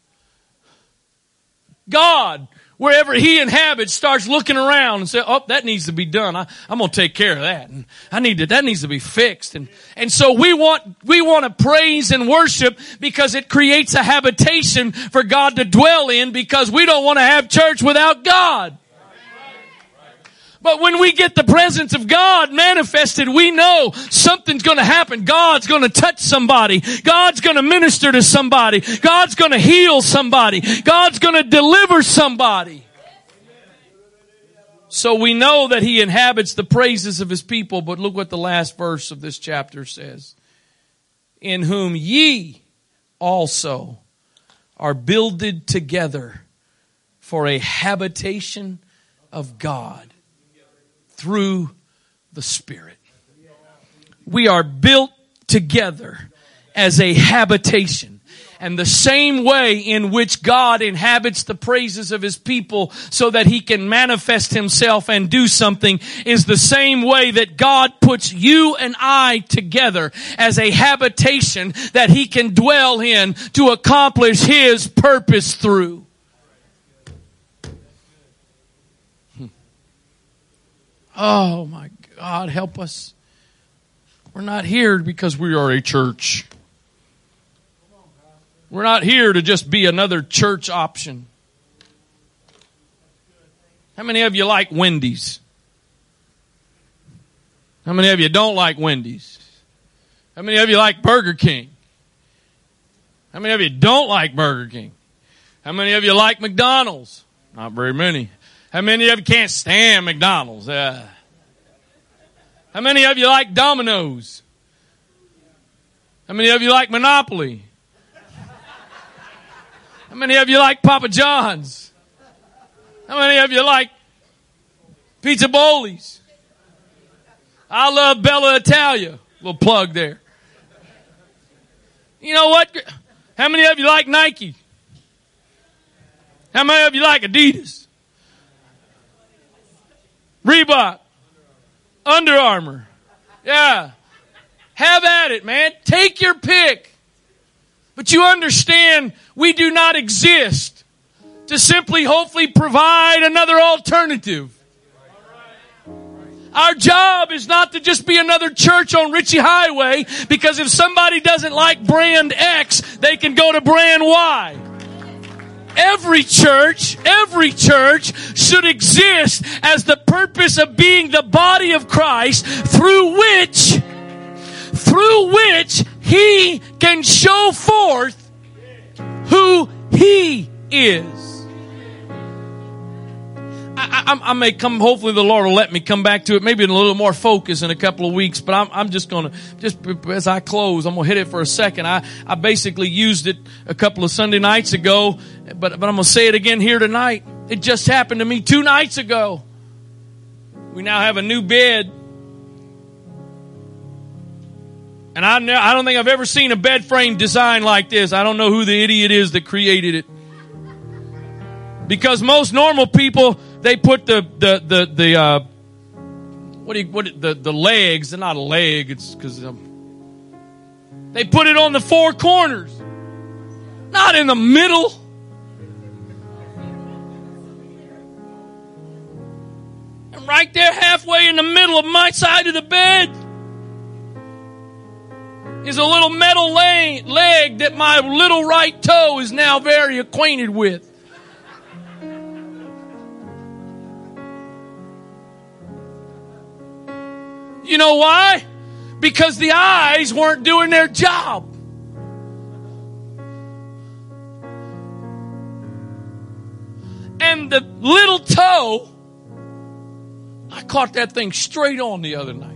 God, wherever he inhabits, starts looking around and say, "Oh, that needs to be done. I, am going to take care of that. And I need to. That needs to be fixed." And and so we want we want to praise and worship because it creates a habitation for God to dwell in. Because we don't want to have church without God. But when we get the presence of God manifested, we know something's going to happen. God's going to touch somebody. God's going to minister to somebody. God's going to heal somebody. God's going to deliver somebody. So we know that he inhabits the praises of his people, but look what the last verse of this chapter says. In whom ye also are builded together for a habitation of God through the Spirit. We are built together as a habitation. And the same way in which God inhabits the praises of His people so that He can manifest Himself and do something is the same way that God puts you and I together as a habitation that He can dwell in to accomplish His purpose through. Oh my God, help us. We're not here because we are a church. We're not here to just be another church option. How many of you like Wendy's? How many of you don't like Wendy's? How many of you like Burger King? How many of you don't like Burger King? How many of you like McDonald's? Not very many. How many of you can't stand McDonald's? Uh, how many of you like Domino's? How many of you like Monopoly? How many of you like Papa John's? How many of you like Pizza Boli's? I love Bella Italia. Little plug there. You know what? How many of you like Nike? How many of you like Adidas? Reebok? Under Armour? Yeah. Have at it, man. Take your pick. But you understand we do not exist to simply hopefully provide another alternative. Our job is not to just be another church on Ritchie Highway because if somebody doesn't like brand X, they can go to brand Y. Every church, every church should exist as the purpose of being the body of Christ through which, through which he can show forth who He is. I, I, I, may come, hopefully the Lord will let me come back to it, maybe in a little more focus in a couple of weeks, but I'm, I'm just gonna, just as I close, I'm gonna hit it for a second. I, I basically used it a couple of Sunday nights ago, but, but I'm gonna say it again here tonight. It just happened to me two nights ago. We now have a new bed And I, I don't think I've ever seen a bed frame design like this. I don't know who the idiot is that created it. Because most normal people, they put the, the, the, the, uh, what do you, what, the, the legs, they're not a leg, it's because, um, they put it on the four corners. Not in the middle. And right there halfway in the middle of my side of the bed is a little metal leg that my little right toe is now very acquainted with. You know why? Because the eyes weren't doing their job. And the little toe, I caught that thing straight on the other night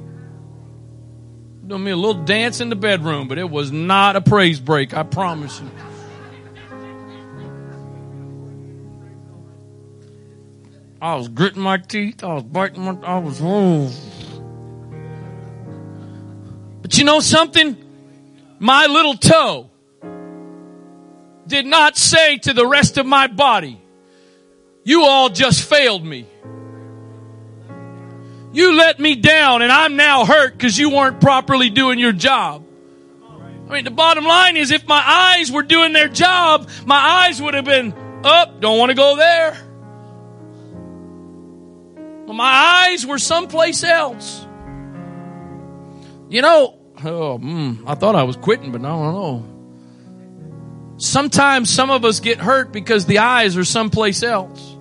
doing me a little dance in the bedroom, but it was not a praise break, I promise you. I was gritting my teeth. I was biting my. I was. Oh. But you know something? My little toe did not say to the rest of my body, "You all just failed me." You let me down and I'm now hurt because you weren't properly doing your job. I mean, the bottom line is if my eyes were doing their job, my eyes would have been up, don't want to go there. But my eyes were someplace else. You know, oh, mm, I thought I was quitting, but I don't know. Sometimes some of us get hurt because the eyes are someplace else.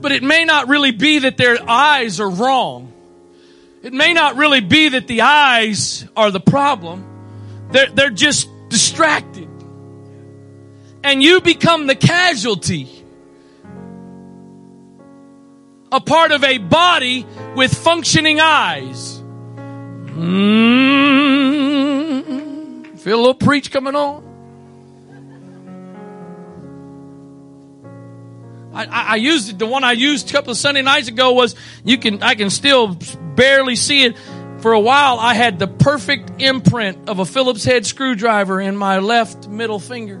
But it may not really be that their eyes are wrong. It may not really be that the eyes are the problem. They're, they're just distracted. And you become the casualty. A part of a body with functioning eyes. Mm, feel a little preach coming on? I, I, used it. The one I used a couple of Sunday nights ago was you can, I can still barely see it. For a while, I had the perfect imprint of a Phillips head screwdriver in my left middle finger.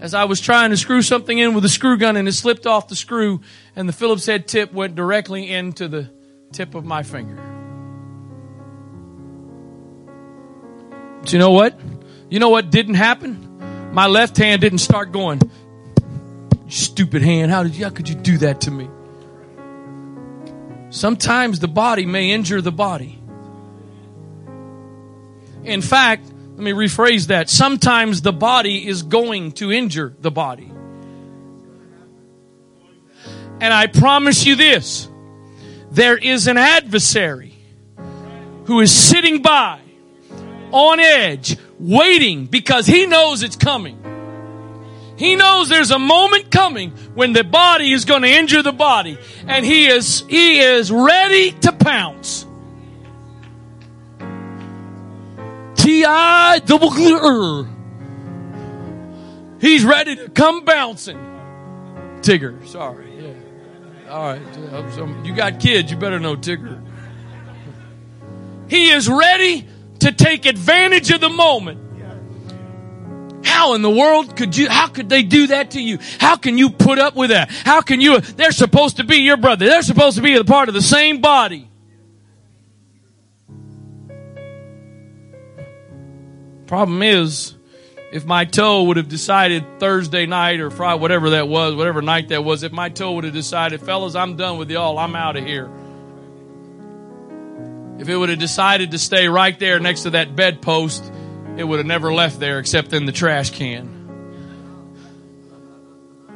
As I was trying to screw something in with a screw gun and it slipped off the screw and the Phillips head tip went directly into the tip of my finger. But you know what? You know what didn't happen? my left hand didn't start going, stupid hand, how did you, how could you do that to me? Sometimes the body may injure the body. In fact, let me rephrase that. Sometimes the body is going to injure the body. And I promise you this there is an adversary who is sitting by on edge, waiting because he knows it's coming. He knows there's a moment coming when the body is going to injure the body and he is, he is ready to pounce. T-I double clear. He's ready to come bouncing. Tigger, sorry. Yeah. All right. You got kids, you better know Tigger. He is ready to take advantage of the moment. How in the world could you, how could they do that to you? How can you put up with that? How can you, they're supposed to be your brother. They're supposed to be a part of the same body. Problem is, if my toe would have decided Thursday night or Friday, whatever that was, whatever night that was, if my toe would have decided, fellas, I'm done with y'all, I'm out of here. If it would have decided to stay right there next to that bedpost, it would have never left there except in the trash can.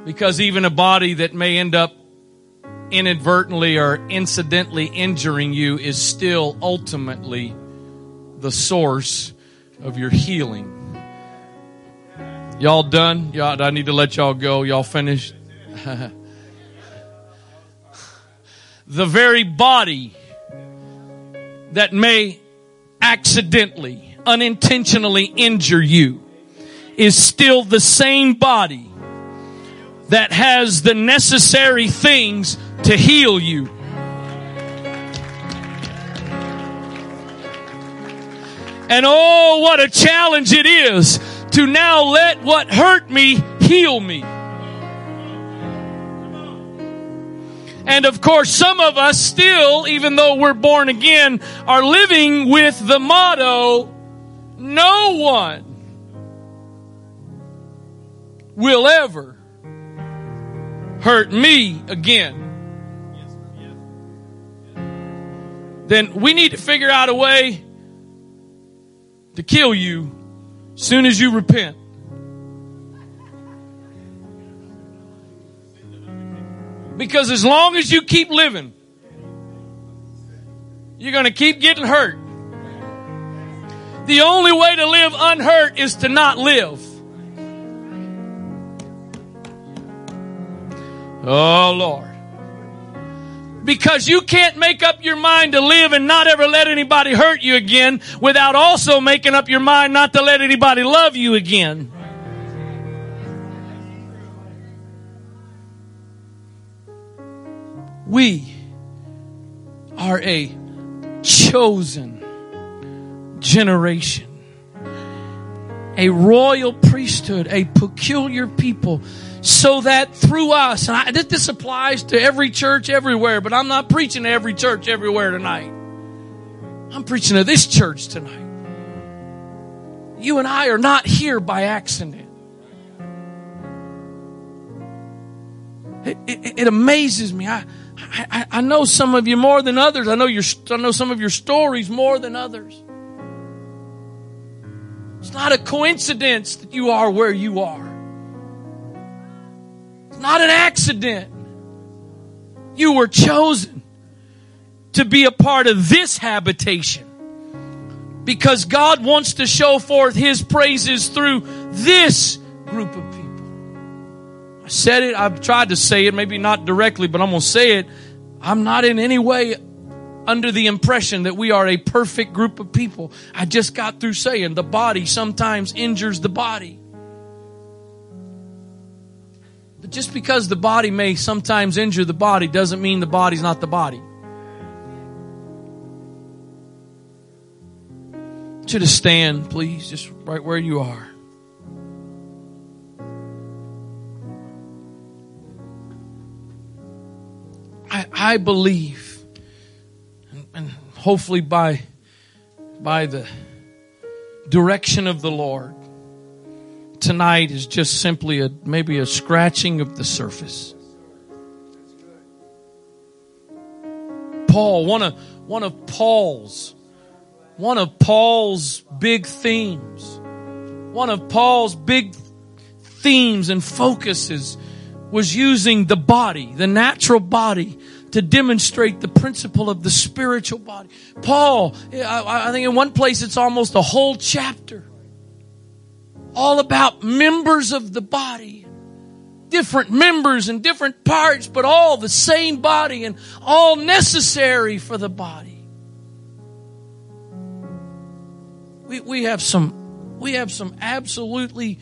Because even a body that may end up inadvertently or incidentally injuring you is still ultimately the source of your healing. Y'all done? Y'all, I need to let y'all go. Y'all finished? the very body that may accidentally, unintentionally injure you is still the same body that has the necessary things to heal you. And oh, what a challenge it is to now let what hurt me heal me. And of course, some of us still, even though we're born again, are living with the motto, no one will ever hurt me again. Then we need to figure out a way to kill you as soon as you repent. Because as long as you keep living, you're going to keep getting hurt. The only way to live unhurt is to not live. Oh, Lord. Because you can't make up your mind to live and not ever let anybody hurt you again without also making up your mind not to let anybody love you again. We are a chosen generation, a royal priesthood, a peculiar people, so that through us, and I, this applies to every church everywhere, but I'm not preaching to every church everywhere tonight. I'm preaching to this church tonight. You and I are not here by accident. It, it, it amazes me. I, I, I know some of you more than others. I know your, I know some of your stories more than others. It's not a coincidence that you are where you are. Not an accident. You were chosen to be a part of this habitation because God wants to show forth His praises through this group of people. I said it, I've tried to say it, maybe not directly, but I'm going to say it. I'm not in any way under the impression that we are a perfect group of people. I just got through saying the body sometimes injures the body. But just because the body may sometimes injure the body doesn't mean the body's not the body. You to stand, please, just right where you are. I, I believe, and, and hopefully by, by the direction of the Lord, tonight is just simply a maybe a scratching of the surface. Paul, one of one of Paul's one of Paul's big themes, one of Paul's big themes and focuses was using the body, the natural body, to demonstrate the principle of the spiritual body. Paul, I, I think in one place it's almost a whole chapter all about members of the body. Different members and different parts, but all the same body and all necessary for the body. We, we have some, we have some absolutely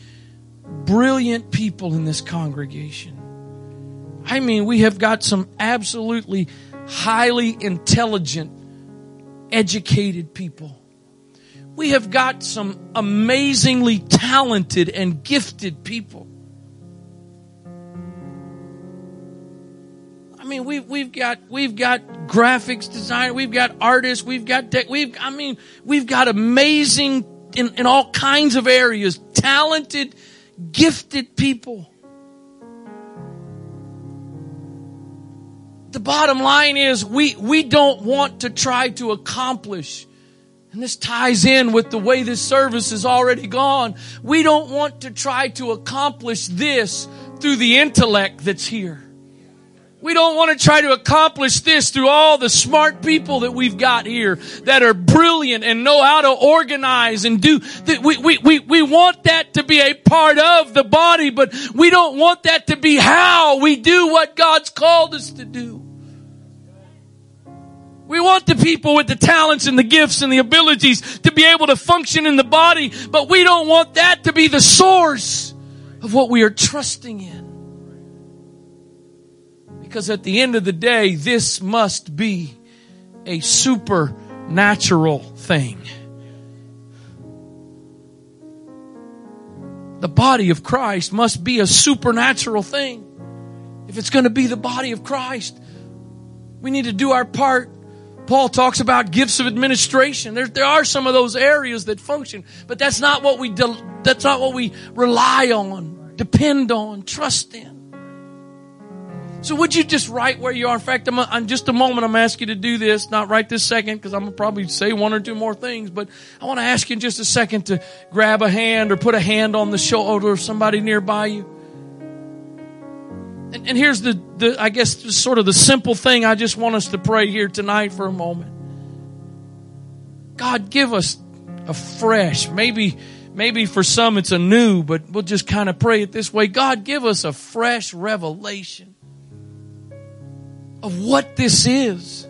brilliant people in this congregation. I mean, we have got some absolutely highly intelligent, educated people. We have got some amazingly talented and gifted people. I mean, we've, we've got, we've got graphics design, we've got artists, we've got, tech, we've, I mean, we've got amazing in, in all kinds of areas, talented, gifted people. The bottom line is we, we don't want to try to accomplish and this ties in with the way this service has already gone. We don't want to try to accomplish this through the intellect that's here. We don't want to try to accomplish this through all the smart people that we've got here that are brilliant and know how to organize and do. We, we, we, we want that to be a part of the body, but we don't want that to be how we do what God's called us to do. We want the people with the talents and the gifts and the abilities to be able to function in the body, but we don't want that to be the source of what we are trusting in. Because at the end of the day, this must be a supernatural thing. The body of Christ must be a supernatural thing. If it's going to be the body of Christ, we need to do our part. Paul talks about gifts of administration. There, there are some of those areas that function, but that's not what we, that's not what we rely on, depend on, trust in. So would you just write where you are? In fact, I'm, in just a moment, I'm asking you to do this, not right this second, because I'm to probably say one or two more things, but I want to ask you in just a second to grab a hand or put a hand on the shoulder of somebody nearby you. And, and here's the, the, I guess, sort of the simple thing I just want us to pray here tonight for a moment. God, give us a fresh, maybe, maybe for some it's a new, but we'll just kind of pray it this way. God, give us a fresh revelation of what this is,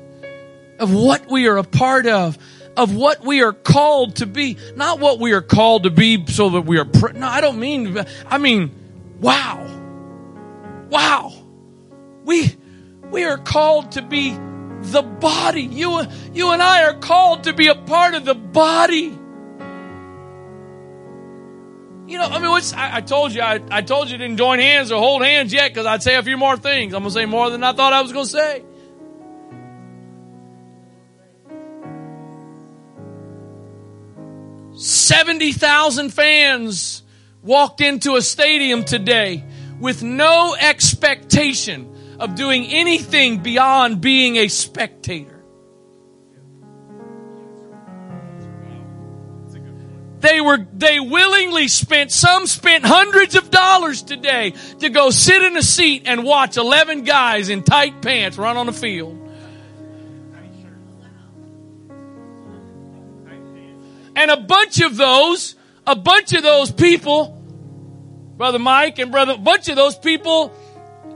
of what we are a part of, of what we are called to be, not what we are called to be so that we are, no, I don't mean, I mean, wow. Wow. We, we are called to be the body. You, you and I are called to be a part of the body. You know, I mean, what's, I, I told you, I, I told you didn't join hands or hold hands yet because I'd say a few more things. I'm going to say more than I thought I was going to say. Seventy thousand fans walked into a stadium today with no expectation of doing anything beyond being a spectator. They were, they willingly spent, some spent hundreds of dollars today to go sit in a seat and watch 11 guys in tight pants run on the field. And a bunch of those, a bunch of those people, Brother Mike and brother, a bunch of those people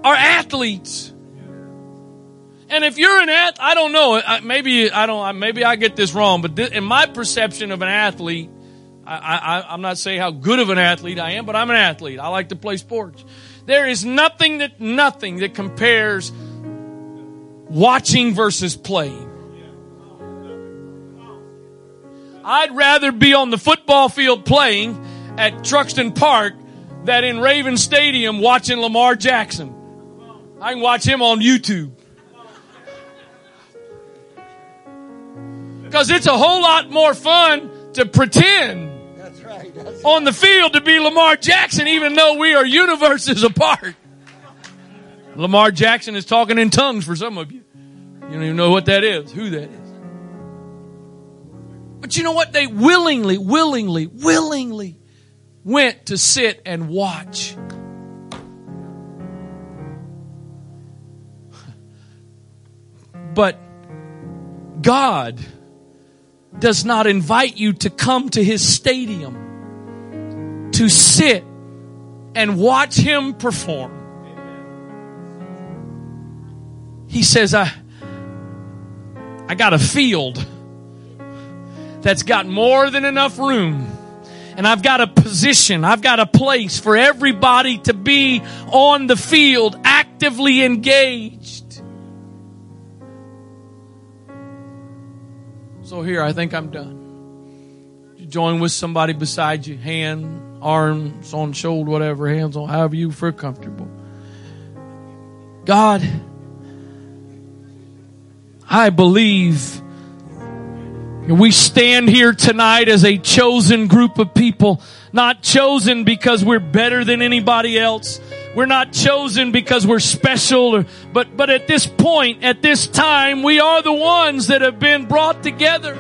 are athletes. And if you're an athlete, I don't know, maybe I don't, maybe I get this wrong, but in my perception of an athlete, I, I, I'm not saying how good of an athlete I am, but I'm an athlete. I like to play sports. There is nothing that, nothing that compares watching versus playing. I'd rather be on the football field playing at Truxtun Park than in Raven Stadium watching Lamar Jackson. I can watch him on YouTube. Because it's a whole lot more fun to pretend on the field to be Lamar Jackson, even though we are universes apart. Lamar Jackson is talking in tongues for some of you. You don't even know what that is, who that is. But you know what? They willingly, willingly, willingly went to sit and watch. But God does not invite you to come to his stadium to sit and watch him perform. He says, I, I got a field that's got more than enough room and I've got a position, I've got a place for everybody to be on the field, actively engaged. So here, I think I'm done. You join with somebody beside you, hand, arms on shoulder, whatever, hands on, however you feel comfortable. God, I believe we stand here tonight as a chosen group of people, not chosen because we're better than anybody else. We're not chosen because we're special, or, but, but at this point, at this time, we are the ones that have been brought together.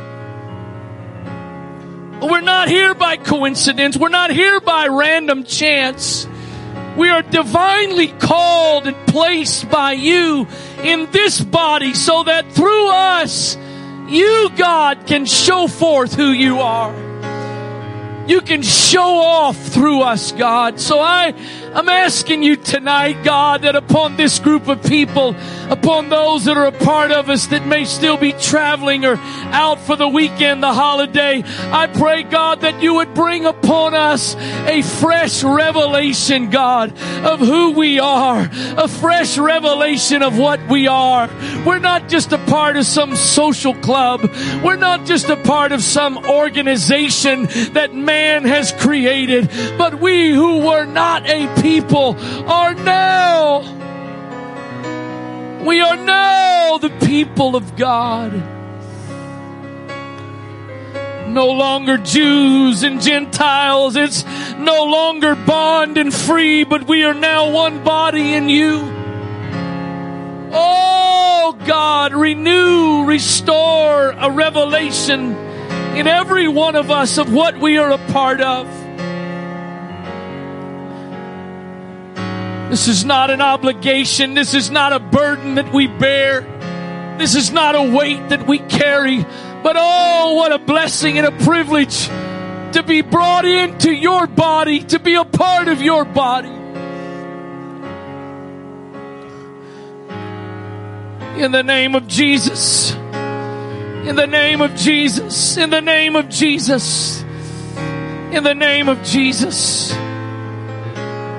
We're not here by coincidence. We're not here by random chance. We are divinely called and placed by you in this body so that through us, you, God, can show forth who you are. You can show off through us, God. So I, I'm asking you tonight, God, that upon this group of people, upon those that are a part of us that may still be traveling or out for the weekend, the holiday, I pray, God, that you would bring upon us a fresh revelation, God, of who we are, a fresh revelation of what we are. We're not just a part of some social club. We're not just a part of some organization that man has created, but we who were not a people are now. We are now the people of God. No longer Jews and Gentiles. It's no longer bond and free, but we are now one body in you. Oh God, renew, restore a revelation in every one of us of what we are a part of. This is not an obligation. This is not a burden that we bear. This is not a weight that we carry. But oh, what a blessing and a privilege to be brought into your body, to be a part of your body. In the name of Jesus. In the name of Jesus. In the name of Jesus. In the name of Jesus.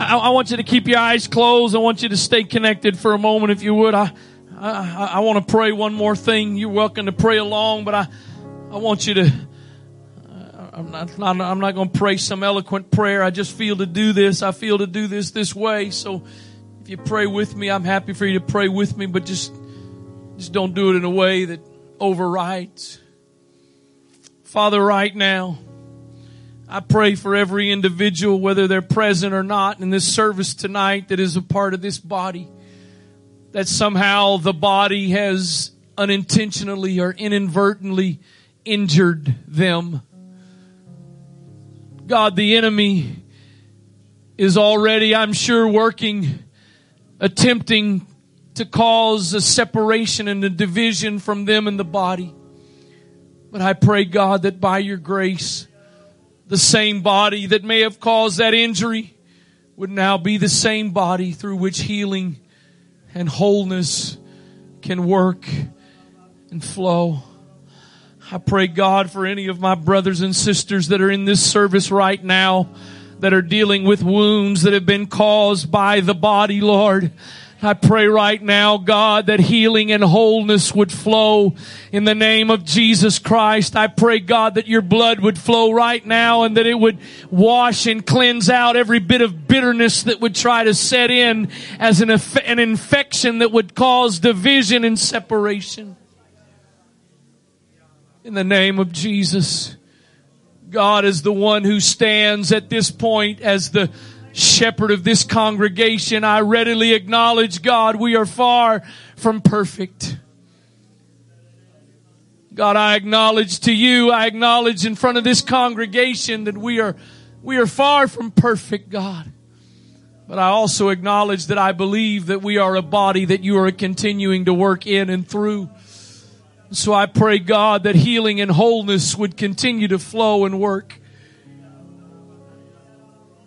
I, I, want you to keep your eyes closed. I want you to stay connected for a moment if you would. I, I, I want to pray one more thing. You're welcome to pray along, but I, I want you to, uh, I'm not, not I'm not going to pray some eloquent prayer. I just feel to do this. I feel to do this this way. So if you pray with me, I'm happy for you to pray with me, but just, just don't do it in a way that overrides. Father, right now, I pray for every individual, whether they're present or not in this service tonight that is a part of this body, that somehow the body has unintentionally or inadvertently injured them. God, the enemy is already, I'm sure, working, attempting to cause a separation and a division from them in the body. But I pray, God, that by your grace, the same body that may have caused that injury would now be the same body through which healing and wholeness can work and flow. I pray God for any of my brothers and sisters that are in this service right now that are dealing with wounds that have been caused by the body, Lord. I pray right now, God, that healing and wholeness would flow in the name of Jesus Christ. I pray, God, that your blood would flow right now and that it would wash and cleanse out every bit of bitterness that would try to set in as an, an infection that would cause division and separation. In the name of Jesus. God is the one who stands at this point as the shepherd of this congregation. I readily acknowledge, God, we are far from perfect. God, I acknowledge to you, I acknowledge in front of this congregation that we are, we are far from perfect, God. But I also acknowledge that I believe that we are a body that you are continuing to work in and through. So I pray, God, that healing and wholeness would continue to flow and work.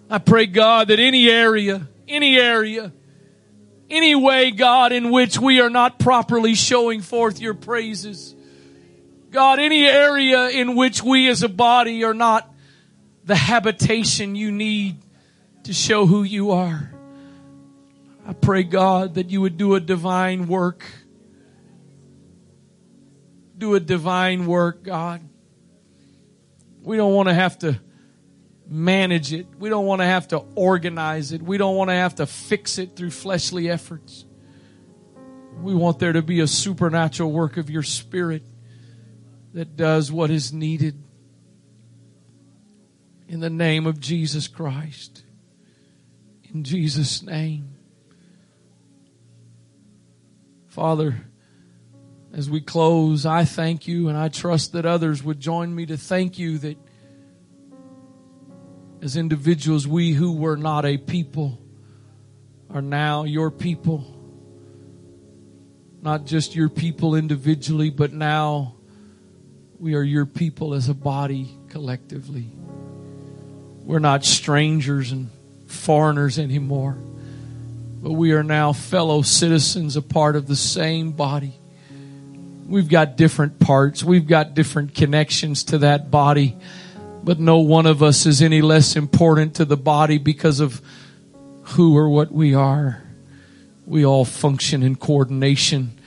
I pray, God, that any area, any area, any way, God, in which we are not properly showing forth your praises, God, any area in which we as a body are not the habitation you need to show who you are. I pray, God, that you would do a divine work. Do a divine work, God. We don't want to have to manage it. We don't want to have to organize it. We don't want to have to fix it through fleshly efforts. We want there to be a supernatural work of your Spirit that does what is needed. In the name of Jesus Christ. In Jesus' name. Father, as we close, I thank you and I trust that others would join me to thank you that as individuals, we who were not a people are now your people. Not just your people individually, but now we are your people as a body collectively. We're not strangers and foreigners anymore. But we are now fellow citizens, a part of the same body. We've got different parts. We've got different connections to that body. But no one of us is any less important to the body because of who or what we are. We all function in coordination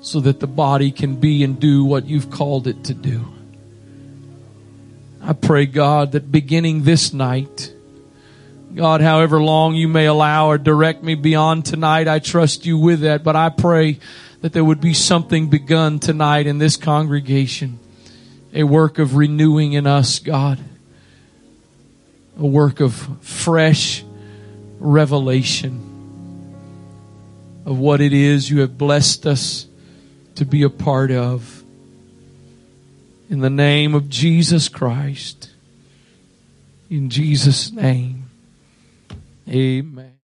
so that the body can be and do what you've called it to do. I pray, God, that beginning this night, God, however long you may allow or direct me beyond tonight, I trust you with that. But I pray that there would be something begun tonight in this congregation. A work of renewing in us, God. A work of fresh revelation of what it is you have blessed us to be a part of. In the name of Jesus Christ. In Jesus' name. Amen.